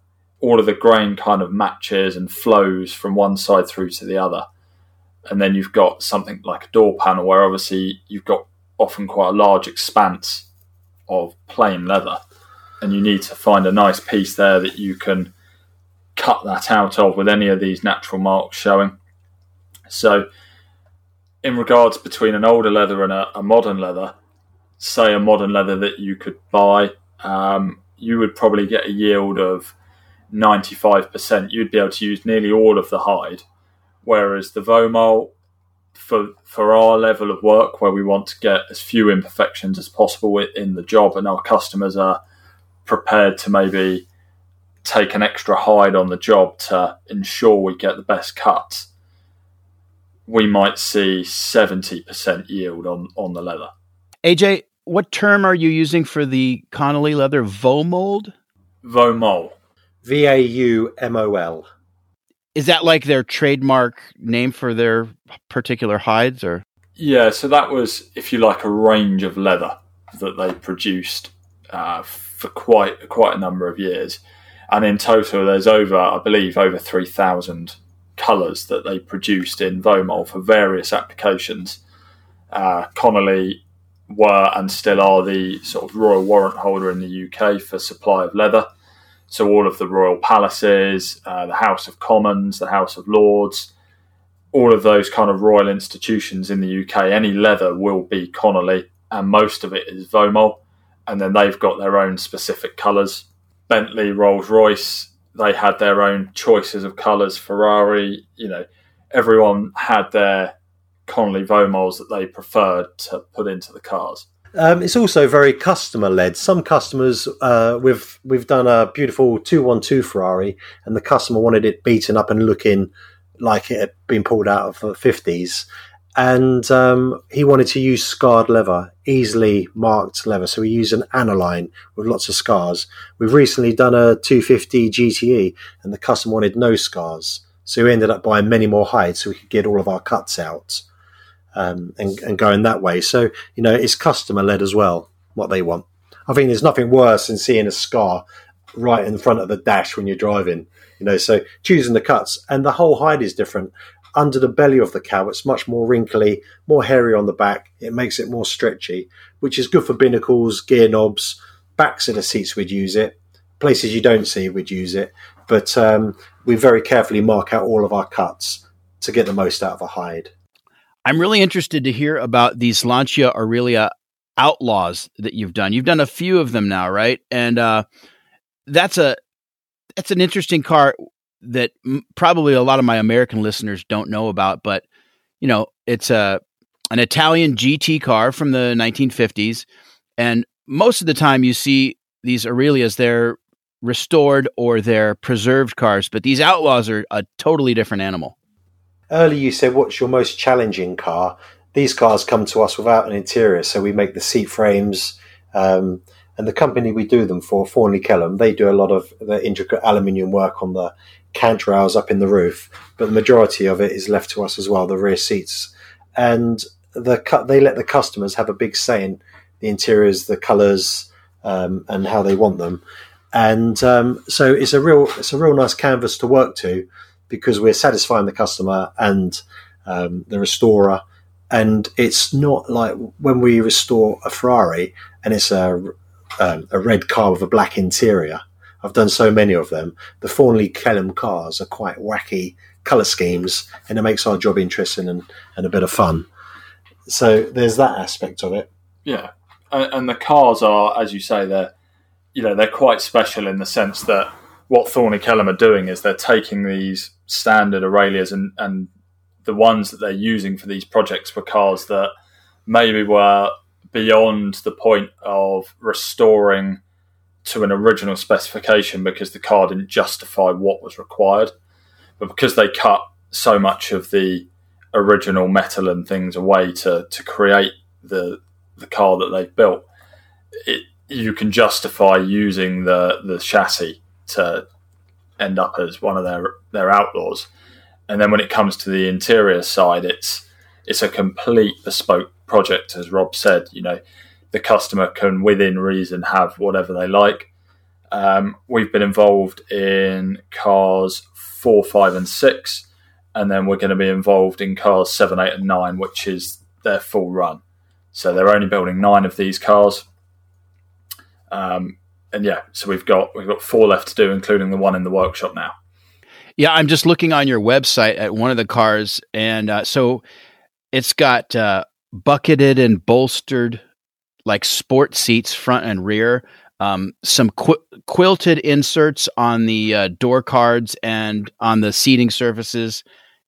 [SPEAKER 3] all of the grain kind of matches and flows from one side through to the other. And then you've got something like a door panel where obviously you've got often quite a large expanse of plain leather and you need to find a nice piece there that you can cut that out of with any of these natural marks showing. So, in regards between an older leather and a, a modern leather, say a modern leather that you could buy, um, you would probably get a yield of 95%. You'd be able to use nearly all of the hide, whereas the Vaumol, for for our level of work, where we want to get as few imperfections as possible in the job, and our customers are prepared to maybe take an extra hide on the job to ensure we get the best cuts, we might see 70% yield on, on the leather.
[SPEAKER 1] AJ, what term are you using for the Connolly leather? Vomold?
[SPEAKER 3] Vaumol.
[SPEAKER 2] V A U M O L.
[SPEAKER 1] Is that like their trademark name for their particular hides or?
[SPEAKER 3] Yeah, so that was, if you like, a range of leather that they produced uh, for quite quite a number of years. And in total, there's over, I believe, over 3,000 colours that they produced in Vaumol for various applications. Uh, Connolly were and still are the sort of royal warrant holder in the UK for supply of leather. So all of the royal palaces, uh, the House of Commons, the House of Lords, all of those kind of royal institutions in the UK, any leather will be Connolly, and most of it is Vaumol and then they've got their own specific colours. Bentley, Rolls Royce, they had their own choices of colours. Ferrari, you know, everyone had their Connolly Vaumols that they preferred to put into the cars.
[SPEAKER 2] Um, it's also very customer led. Some customers, uh, we've we've done a beautiful two one two Ferrari, and the customer wanted it beaten up and looking like it had been pulled out of the fifties, and um, he wanted to use scarred leather, easily marked leather. So we use an aniline with lots of scars. We've recently done a 250 GTE, and the customer wanted no scars. So we ended up buying many more hides so we could get all of our cuts out um, and, and going that way. So, you know, it's customer led as well, what they want. I think there's nothing worse than seeing a scar right in front of the dash when you're driving. You know, so choosing the cuts and the whole hide is different. Under the belly of the cow. It's much more wrinkly, more hairy on the back. It makes it more stretchy, which is good for binnacles, gear knobs, backs of the seats. We'd use it. Places you don't see, we'd use it. But um, we very carefully mark out all of our cuts to get the most out of a hide.
[SPEAKER 1] I'm really interested to hear about these Lancia Aurelia outlaws that you've done. You've done a few of them now, right? And uh, that's a that's an interesting car that m- probably a lot of my American listeners don't know about. But you know, it's a an Italian GT car from the 1950s, and most of the time you see these Aurelias, they're restored or they're preserved cars, but these outlaws are a totally different animal.
[SPEAKER 2] Earlier, you said, What's your most challenging car? These cars come to us without an interior, so we make the seat frames. Um, and the company we do them for, Thornley Kelham, they do a lot of the intricate aluminium work on the cant rails up in the roof, but the majority of it is left to us as well, the rear seats. And the they let the customers have a big say in the interiors, the colours, um, and how they want them. And um, so it's a real it's a real nice canvas to work to because we're satisfying the customer and um, the restorer. And it's not like when we restore a Ferrari and it's a um, a red car with a black interior. I've done so many of them. The Thornley Kelham cars are quite wacky colour schemes, and it makes our job interesting and, and a bit of fun. So there's that aspect of it.
[SPEAKER 3] Yeah, and, and the cars are, as you say, they're you know they're quite special in the sense that what Thornley Kelham are doing is they're taking these standard Aurelias and, and the ones that they're using for these projects were cars that maybe were beyond the point of restoring to an original specification because the car didn't justify what was required. But because they cut so much of the original metal and things away to, to create the the car that they've built, it, you can justify using the, the chassis to end up as one of their their outlaws. And then when it comes to the interior side, it's it's a complete bespoke project, as Rob said. You know, the customer can, within reason, have whatever they like. Um, we've been involved in cars four, five, and six, and then we're going to be involved in cars seven, eight, and nine, which is their full run. So they're only building nine of these cars. Um, and yeah, so we've got we've got four left to do, including the one in the workshop now.
[SPEAKER 1] Yeah, I'm just looking on your website at one of the cars, and uh, so it's got uh, bucketed and bolstered like sport seats front and rear. Um, some qu- quilted inserts on the uh, door cards and on the seating surfaces,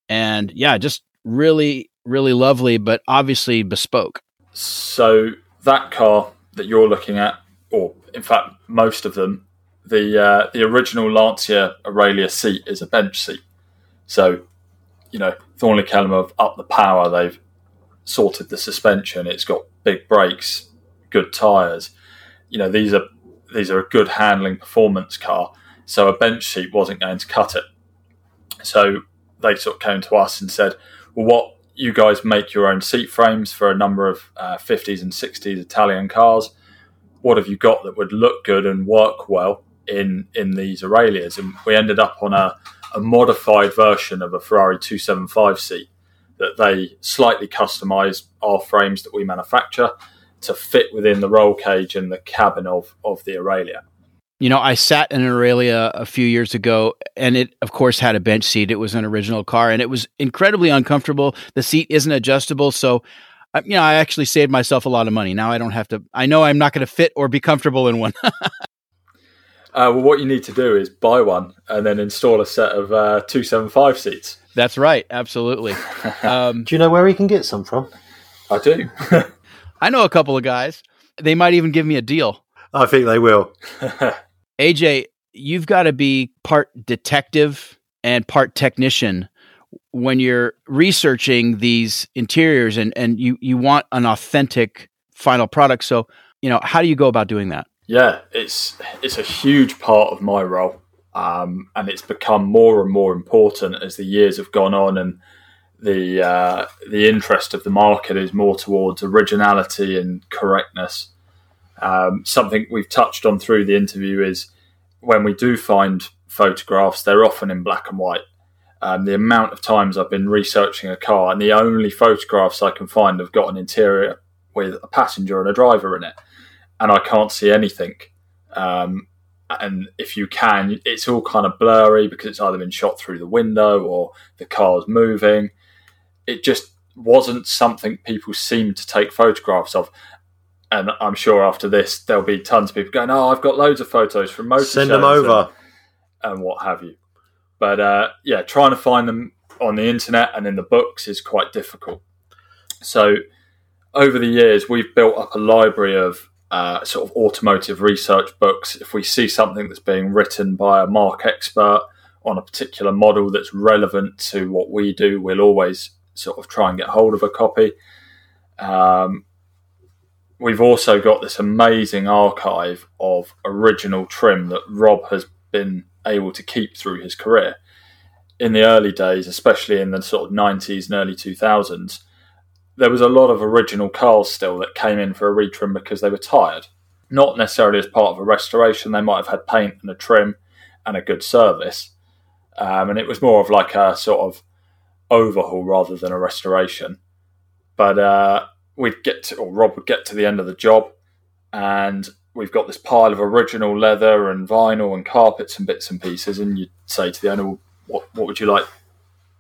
[SPEAKER 1] and yeah, just really, really lovely, but obviously bespoke.
[SPEAKER 3] So that car that you're looking at or in fact most of them, the uh, the original Lancia Aurelia seat is a bench seat. So, you know, Thornley Kelham have upped the power. They've sorted the suspension. It's got big brakes, good tyres. You know, these are these are a good handling performance car. So a bench seat wasn't going to cut it. So they sort of came to us and said, "Well, what you guys make your own seat frames for a number of uh, 50s and 60s Italian cars." what have you got that would look good and work well in in these Aurelias? And we ended up on a, a modified version of a Ferrari 275 seat that they slightly customized our frames that we manufacture to fit within the roll cage and the cabin of, of the Aurelia.
[SPEAKER 1] You know, I sat in an Aurelia a few years ago, and it, of course, had a bench seat. It was an original car, and it was incredibly uncomfortable. The seat isn't adjustable, so you know, I actually saved myself a lot of money. Now I don't have to. I know I'm not going to fit or be comfortable in one. [laughs] uh,
[SPEAKER 3] well, what you need to do is buy one and then install a set of uh, two seven five seats.
[SPEAKER 1] That's right. Absolutely. [laughs]
[SPEAKER 2] Um, do you know where you can get some from?
[SPEAKER 3] I do. [laughs]
[SPEAKER 1] I know a couple of guys. They might even give me a deal.
[SPEAKER 2] I think they will. [laughs]
[SPEAKER 1] AJ, you've got to be part detective and part technician when you're researching these interiors and, and you, you want an authentic final product. So, you know, how do you go about doing that?
[SPEAKER 3] Yeah, it's it's a huge part of my role. Um, and it's become more and more important as the years have gone on and the uh, the interest of the market is more towards originality and correctness. Um, something we've touched on through the interview is when we do find photographs, they're often in black and white Um, the amount of times I've been researching a car, and the only photographs I can find have got an interior with a passenger and a driver in it, and I can't see anything. Um, and if you can, it's all kind of blurry because it's either been shot through the window or the car's moving. It just wasn't something people seemed to take photographs of. And I'm sure after this, there'll be tons of people going, "Oh, I've got loads of photos from motor
[SPEAKER 2] Send them over
[SPEAKER 3] and, and what have you." But uh, yeah, trying to find them on the internet and in the books is quite difficult. So over the years, we've built up a library of uh, sort of automotive research books. If we see something that's being written by a mark expert on a particular model that's relevant to what we do, we'll always sort of try and get hold of a copy. Um, we've also got this amazing archive of original trim that Rob has been able to keep through his career. In the early days, especially in the sort of 90s and early 2000s, there was a lot of original cars still that came in for a retrim because they were tired. Not necessarily as part of a restoration, they might have had paint and a trim and a good service. Um, and it was more of like a sort of overhaul rather than a restoration. But uh, we'd get to, or Rob would get to the end of the job, and we've got this pile of original leather and vinyl and carpets and bits and pieces. And you'd say to the owner, what, what would you like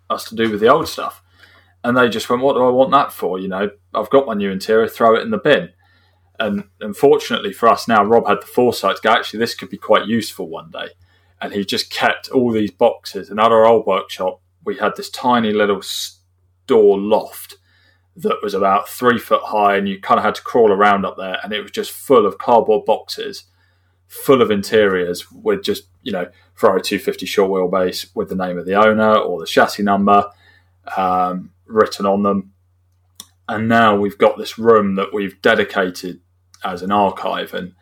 [SPEAKER 3] us to do with the old stuff? and they just went, "What do I want that for?" You know, I've got my new interior, throw it in the bin. And unfortunately for us now, Rob had the foresight to go, actually, this could be quite useful one day. And he just kept all these boxes. And at our old workshop, we had this tiny little store loft that was about three foot high, and you kind of had to crawl around up there. And it was just full of cardboard boxes, full of interiors with just, you know, Ferrari 250 short wheelbase with the name of the owner or the chassis number. Um, written on them. And now we've got this room that we've dedicated as an archive, and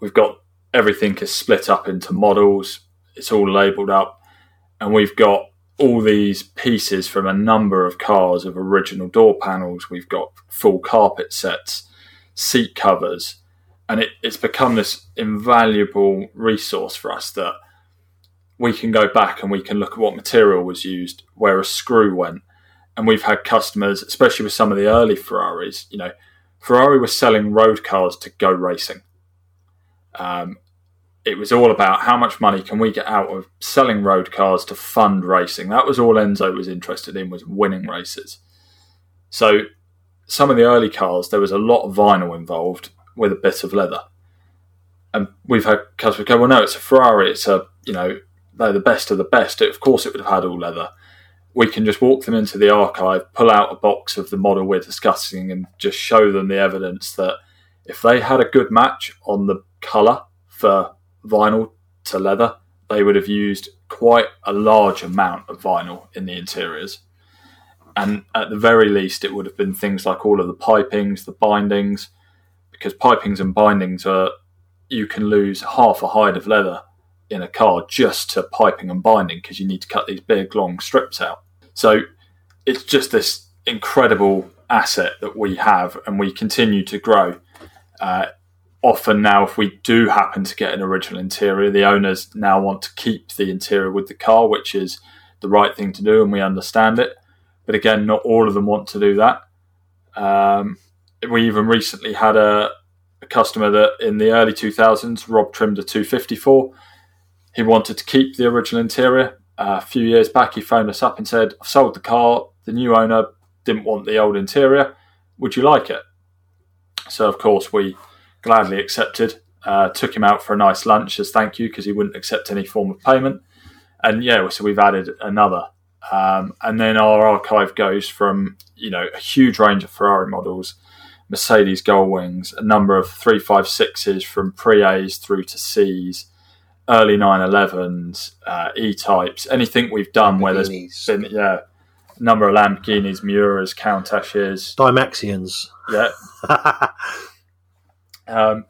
[SPEAKER 3] we've got everything is split up into models. It's all labeled up, and we've got all these pieces from a number of cars of original door panels. We've got full carpet sets, seat covers, and it, it's become this invaluable resource for us that we can go back and we can look at what material was used, where a screw went, and we've had customers, especially with some of the early Ferraris. You know, Ferrari was selling road cars to go racing. Um, it was all about how much money can we get out of selling road cars to fund racing. That was all Enzo was interested in was winning races. So some of the early cars, there was a lot of vinyl involved with a bit of leather. And we've had customers go, well, no, it's a Ferrari. It's a, you know, they're the best of the best. Of course, it would have had all leather we can just walk them into the archive, pull out a box of the model we're discussing, and just show them the evidence that if they had a good match on the colour for vinyl to leather, they would have used quite a large amount of vinyl in the interiors. And at the very least, it would have been things like all of the pipings, the bindings, because pipings and bindings are, you can lose half a hide of leather in a car just to piping and binding because you need to cut these big long strips out. So it's just this incredible asset that we have and we continue to grow. Uh, often now, if we do happen to get an original interior, the owners now want to keep the interior with the car, which is the right thing to do, and we understand it. But again, not all of them want to do that. Um, we even recently had a, a customer that in the early 2000s, Rob trimmed a 254 he wanted to keep the original interior. Uh, a few years back, he phoned us up and said, I've sold the car. The new owner didn't want the old interior. Would you like it? So, of course, we gladly accepted. Uh, took him out for a nice lunch as thank you because he wouldn't accept any form of payment. And yeah, so we've added another. Um, and then our archive goes from, you know, a huge range of Ferrari models, Mercedes Gullwings, a number of 356s from pre A's through to C's, early 911s, uh, E-types, anything we've done where there's been yeah, a number of Lamborghinis, Miuras, Countaches,
[SPEAKER 2] Dymaxions.
[SPEAKER 3] Yeah. [laughs] um,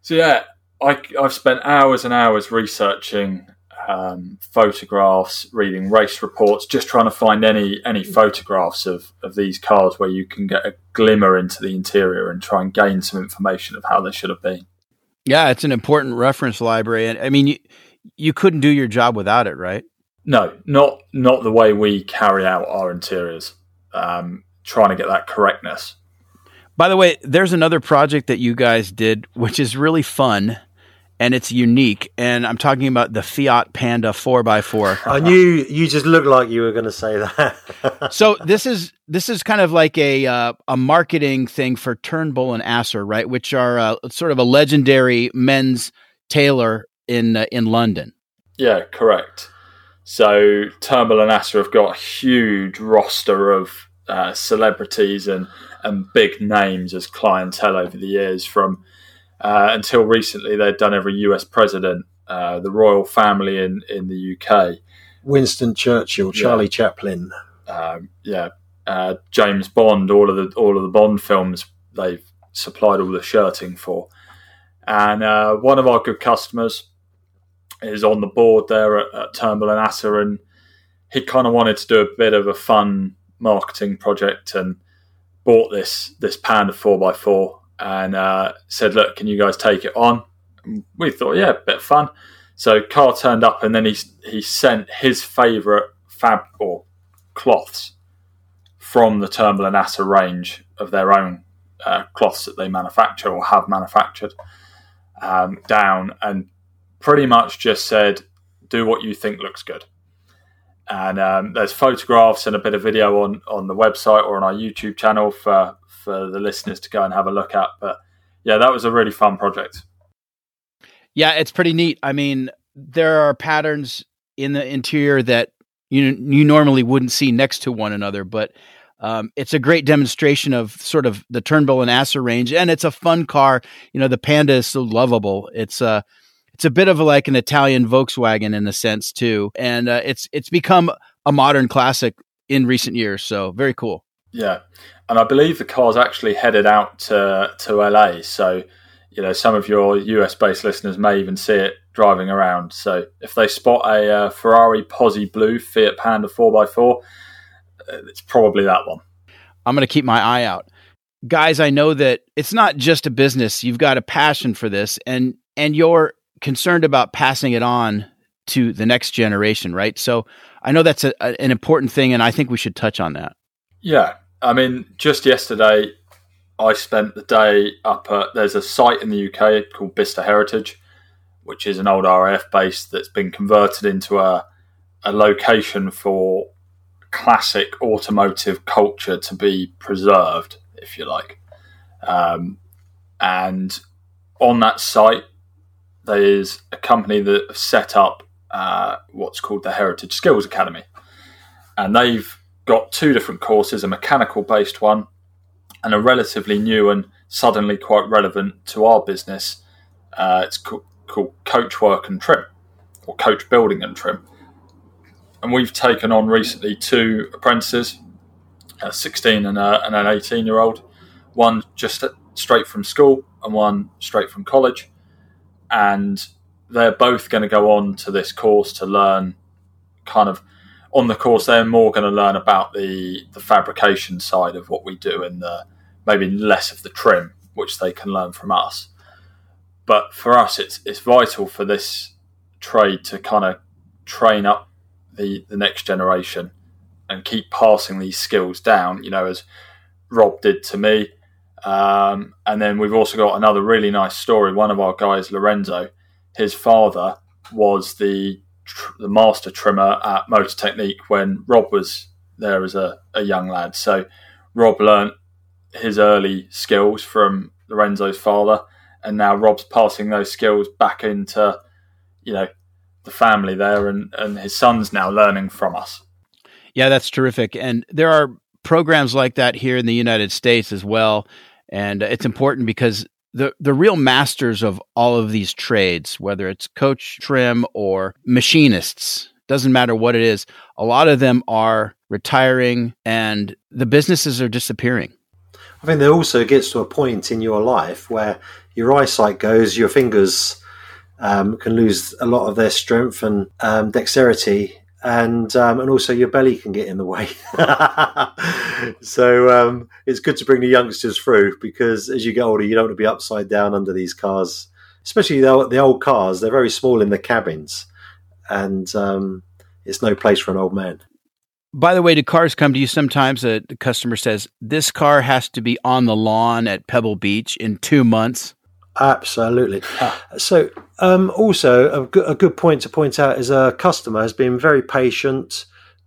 [SPEAKER 3] so yeah, I, I've spent hours and hours researching um, photographs, reading race reports, just trying to find any any photographs of, of these cars where you can get a glimmer into the interior and try and gain some information of how they should have been.
[SPEAKER 1] Yeah, it's an important reference library, and I mean, you you couldn't do your job without it, right?
[SPEAKER 3] No, not not the way we carry out our interiors. Um, trying to get that correctness.
[SPEAKER 1] By the way, there's another project that you guys did, which is really fun and it's unique. And I'm talking about the Fiat Panda 4x4.
[SPEAKER 2] I knew you just looked like you were going to say that. [laughs]
[SPEAKER 1] so this is this is kind of like a uh, a marketing thing for Turnbull and Asser, right? Which are uh, sort of a legendary men's tailor in uh, in London.
[SPEAKER 3] Yeah, correct. So Turnbull and Asser have got a huge roster of uh, celebrities and and big names as clientele over the years from uh, until recently, they'd done every US president, uh, the royal family in, in the UK.
[SPEAKER 2] Winston Churchill, Charlie yeah. Chaplin.
[SPEAKER 3] Um, yeah, uh, James Bond, all of the all of the Bond films they've supplied all the shirting for. And uh, one of our good customers is on the board there at, at Turnbull and Asser, and he kind of wanted to do a bit of a fun marketing project and bought this this Panda four x four and uh, said, "Look, can you guys take it on?" And we thought, yeah, bit of fun. So Carl turned up, and then he he sent his favourite fab or cloths from the Turnbull and Asser range of their own uh, cloths that they manufacture or have manufactured um, down, and pretty much just said, "Do what you think looks good." And um, there's photographs and a bit of video on on the website or on our YouTube channel for for the listeners to go and have a look at. But yeah, that was a really fun project.
[SPEAKER 1] Yeah, it's pretty neat. I mean, there are patterns in the interior that you you normally wouldn't see next to one another, but um, it's a great demonstration of sort of the Turnbull and Asser range, and it's a fun car. You know, the Panda is so lovable. It's a uh, it's a bit of a, like an Italian Volkswagen in a sense too, and uh, it's it's become a modern classic in recent years. So very cool.
[SPEAKER 3] Yeah, and I believe the car's actually headed out to to LA. So, you know, some of your US based listeners may even see it driving around. So, if they spot a uh, Ferrari Pozzi Blue Fiat Panda 4x4, uh, it's probably that one.
[SPEAKER 1] I'm going to keep my eye out. Guys, I know that it's not just a business. You've got a passion for this and and you're concerned about passing it on to the next generation, right? So, I know that's a, a, an important thing and I think we should touch on that.
[SPEAKER 3] Yeah, I mean, just yesterday, I spent the day up at. There's a site in the UK called Bicester Heritage, which is an old RAF base that's been converted into a a location for classic automotive culture to be preserved, if you like. Um, and on that site, there is a company that set up uh, what's called the Heritage Skills Academy, and they've got two different courses a mechanical based one and a relatively new and suddenly quite relevant to our business. Uh, it's co- called Coach Work and Trim or Coach Building and Trim. And we've taken on recently two apprentices, a 16 and, a, and an 18 year old, one just straight from school and one straight from college. And they're both going to go on to this course to learn kind of on the course, they're more going to learn about the the fabrication side of what we do and the maybe less of the trim, which they can learn from us. But for us, it's it's vital for this trade to kind of train up the the next generation and keep passing these skills down. You know, as Rob did to me. Um, and then we've also got another really nice story. One of our guys, Lorenzo, his father was the tr- the master trimmer at Motor Technique when Rob was there as a, a young lad. So Rob learnt his early skills from Lorenzo's father, and now Rob's passing those skills back into, you know, the family there, and, and his son's now learning from us.
[SPEAKER 1] Yeah, that's terrific. And there are programs like that here in the United States as well. And it's important because the the real masters of all of these trades, whether it's coach trim or machinists, doesn't matter what it is. A lot of them are retiring, and the businesses are disappearing.
[SPEAKER 2] I think there also gets to a point in your life where your eyesight goes, your fingers um, can lose a lot of their strength and um, dexterity, and um, and also your belly can get in the way. [laughs] so um, it's good to bring the youngsters through because as you get older, you don't want to be upside down under these cars, especially the, the old cars. They're very small in the cabins, and um, it's no place for an old man.
[SPEAKER 1] By the way, do cars come to you sometimes? A customer says, This car has to be on the lawn at Pebble Beach in two months.
[SPEAKER 2] Absolutely. So, um, also, a good, point to point out is a customer has been very patient,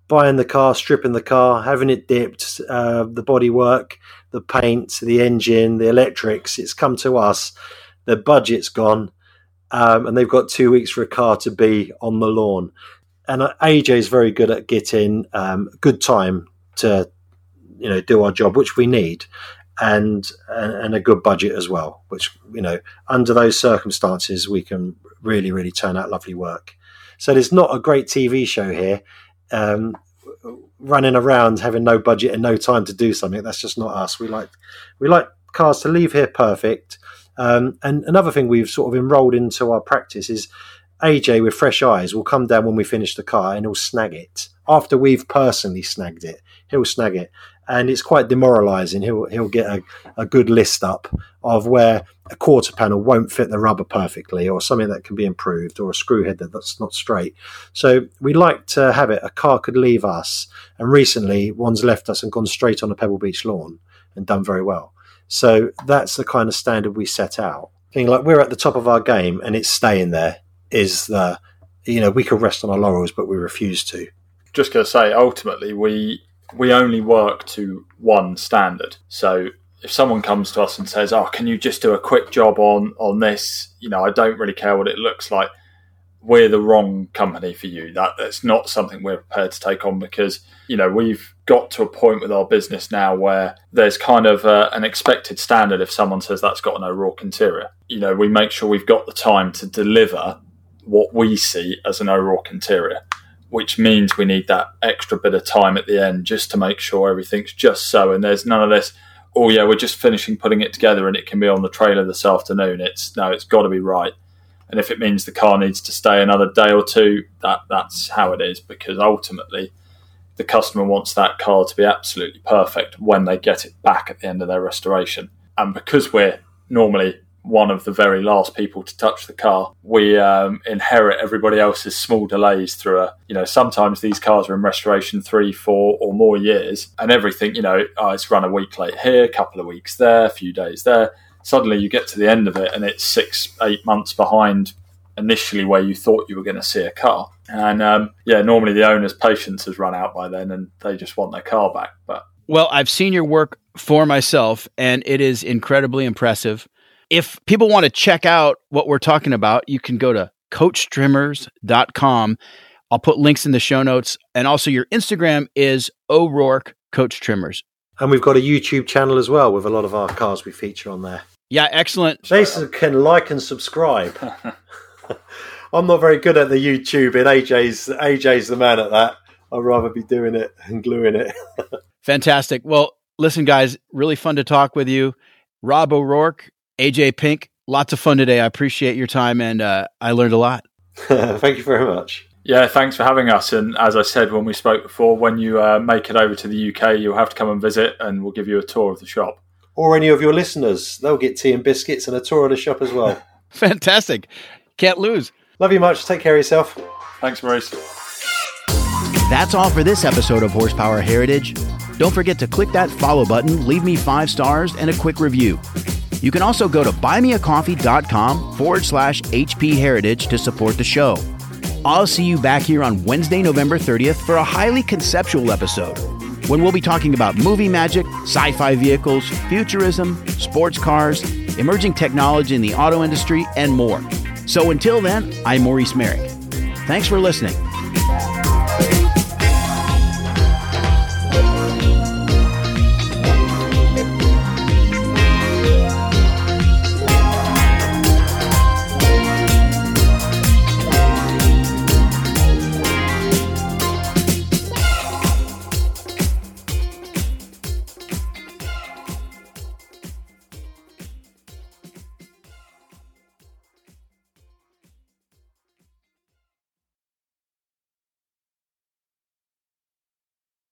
[SPEAKER 2] buying the car, stripping the car, having it dipped, uh, the bodywork, the paint, the engine, the electrics. It's come to us. Their budget's gone, um, and they've got two weeks for a car to be on the lawn. And uh, AJ is very good at getting um, good time to, you know, do our job, which we need and and a good budget as well. Which you know, under those circumstances, we can really really turn out lovely work. So there's not a great TV show here. Um, running around having no budget and no time to do something that's just not us we like we like cars to leave here perfect um, and another thing we've sort of enrolled into our practice is aj with fresh eyes will come down when we finish the car and he'll snag it after we've personally snagged it he'll snag it and it's quite demoralizing. He'll he'll get a, a good list up of where a quarter panel won't fit the rubber perfectly, or something that can be improved, or a screw head that, that's not straight. So we like to have it. A car could leave us, and recently one's left us and gone straight on a Pebble Beach lawn and done very well. So that's the kind of standard we set out. Thing like we're at the top of our game, and it's staying there. Is the you know we could rest on our laurels, but we refuse to.
[SPEAKER 3] Just going to say, ultimately, we we only work to one standard. So if someone comes to us and says, "Oh, can you just do a quick job on on this?" You know, I don't really care what it looks like. We're the wrong company for you. That that's not something we're prepared to take on because you know we've got to a point with our business now where there's kind of a, an expected standard. If someone says that's got an O'Rourke interior, you know, we make sure we've got the time to deliver what we see as an O'Rourke interior which means we need that extra bit of time at the end just to make sure everything's just so. And there's none of this, oh, yeah, we're just finishing putting it together and it can be on the trailer this afternoon. It's no, it's got to be right. And if it means the car needs to stay another day or two, that that's how it is because ultimately the customer wants that car to be absolutely perfect when they get it back at the end of their restoration. And because we're normally one of the very last people to touch the car. We um, inherit everybody else's small delays through a, you know, sometimes these cars are in restoration three, four, or more years, and everything, you know, oh, it's run a week late here, a couple of weeks there, a few days there. Suddenly you get to the end of it and it's six, eight months behind initially where you thought you were going to see a car. And um, yeah, normally the owner's patience has run out by then and they just want their car back. But
[SPEAKER 1] well, I've seen your work for myself and it is incredibly impressive. If people want to check out what we're talking about, you can go to coachtrimmers.com. I'll put links in the show notes. And also, your Instagram is O'Rourke Coach Trimmers.
[SPEAKER 2] And we've got a YouTube channel as well with a lot of our cars we feature on there.
[SPEAKER 1] Yeah, excellent.
[SPEAKER 2] Jason can like and subscribe. [laughs] I'm not very good at the YouTube, and AJ's AJ's the man at that. I'd rather be doing it and gluing it. [laughs]
[SPEAKER 1] Fantastic. Well, listen, guys, really fun to talk with you. Rob O'Rourke, AJ Pink, lots of fun today. I appreciate your time and uh, I learned a lot. [laughs]
[SPEAKER 2] Thank you very much.
[SPEAKER 3] Yeah, thanks for having us. And as I said when we spoke before, when you uh, make it over to the UK, you'll have to come and visit and we'll give you a tour of the shop.
[SPEAKER 2] Or any of your listeners, they'll get tea and biscuits and a tour of the shop as well. [laughs]
[SPEAKER 1] Fantastic. Can't lose.
[SPEAKER 2] Love you much. Take care of yourself.
[SPEAKER 3] Thanks, Maurice.
[SPEAKER 1] That's all for this episode of Horsepower Heritage. Don't forget to click that follow button, leave me five stars, and a quick review. You can also go to buymeacoffee.com forward slash HP Heritage to support the show. I'll see you back here on Wednesday, November 30th for a highly conceptual episode when we'll be talking about movie magic, sci fi vehicles, futurism, sports cars, emerging technology in the auto industry, and more. So until then, I'm Maurice Merrick. Thanks for listening.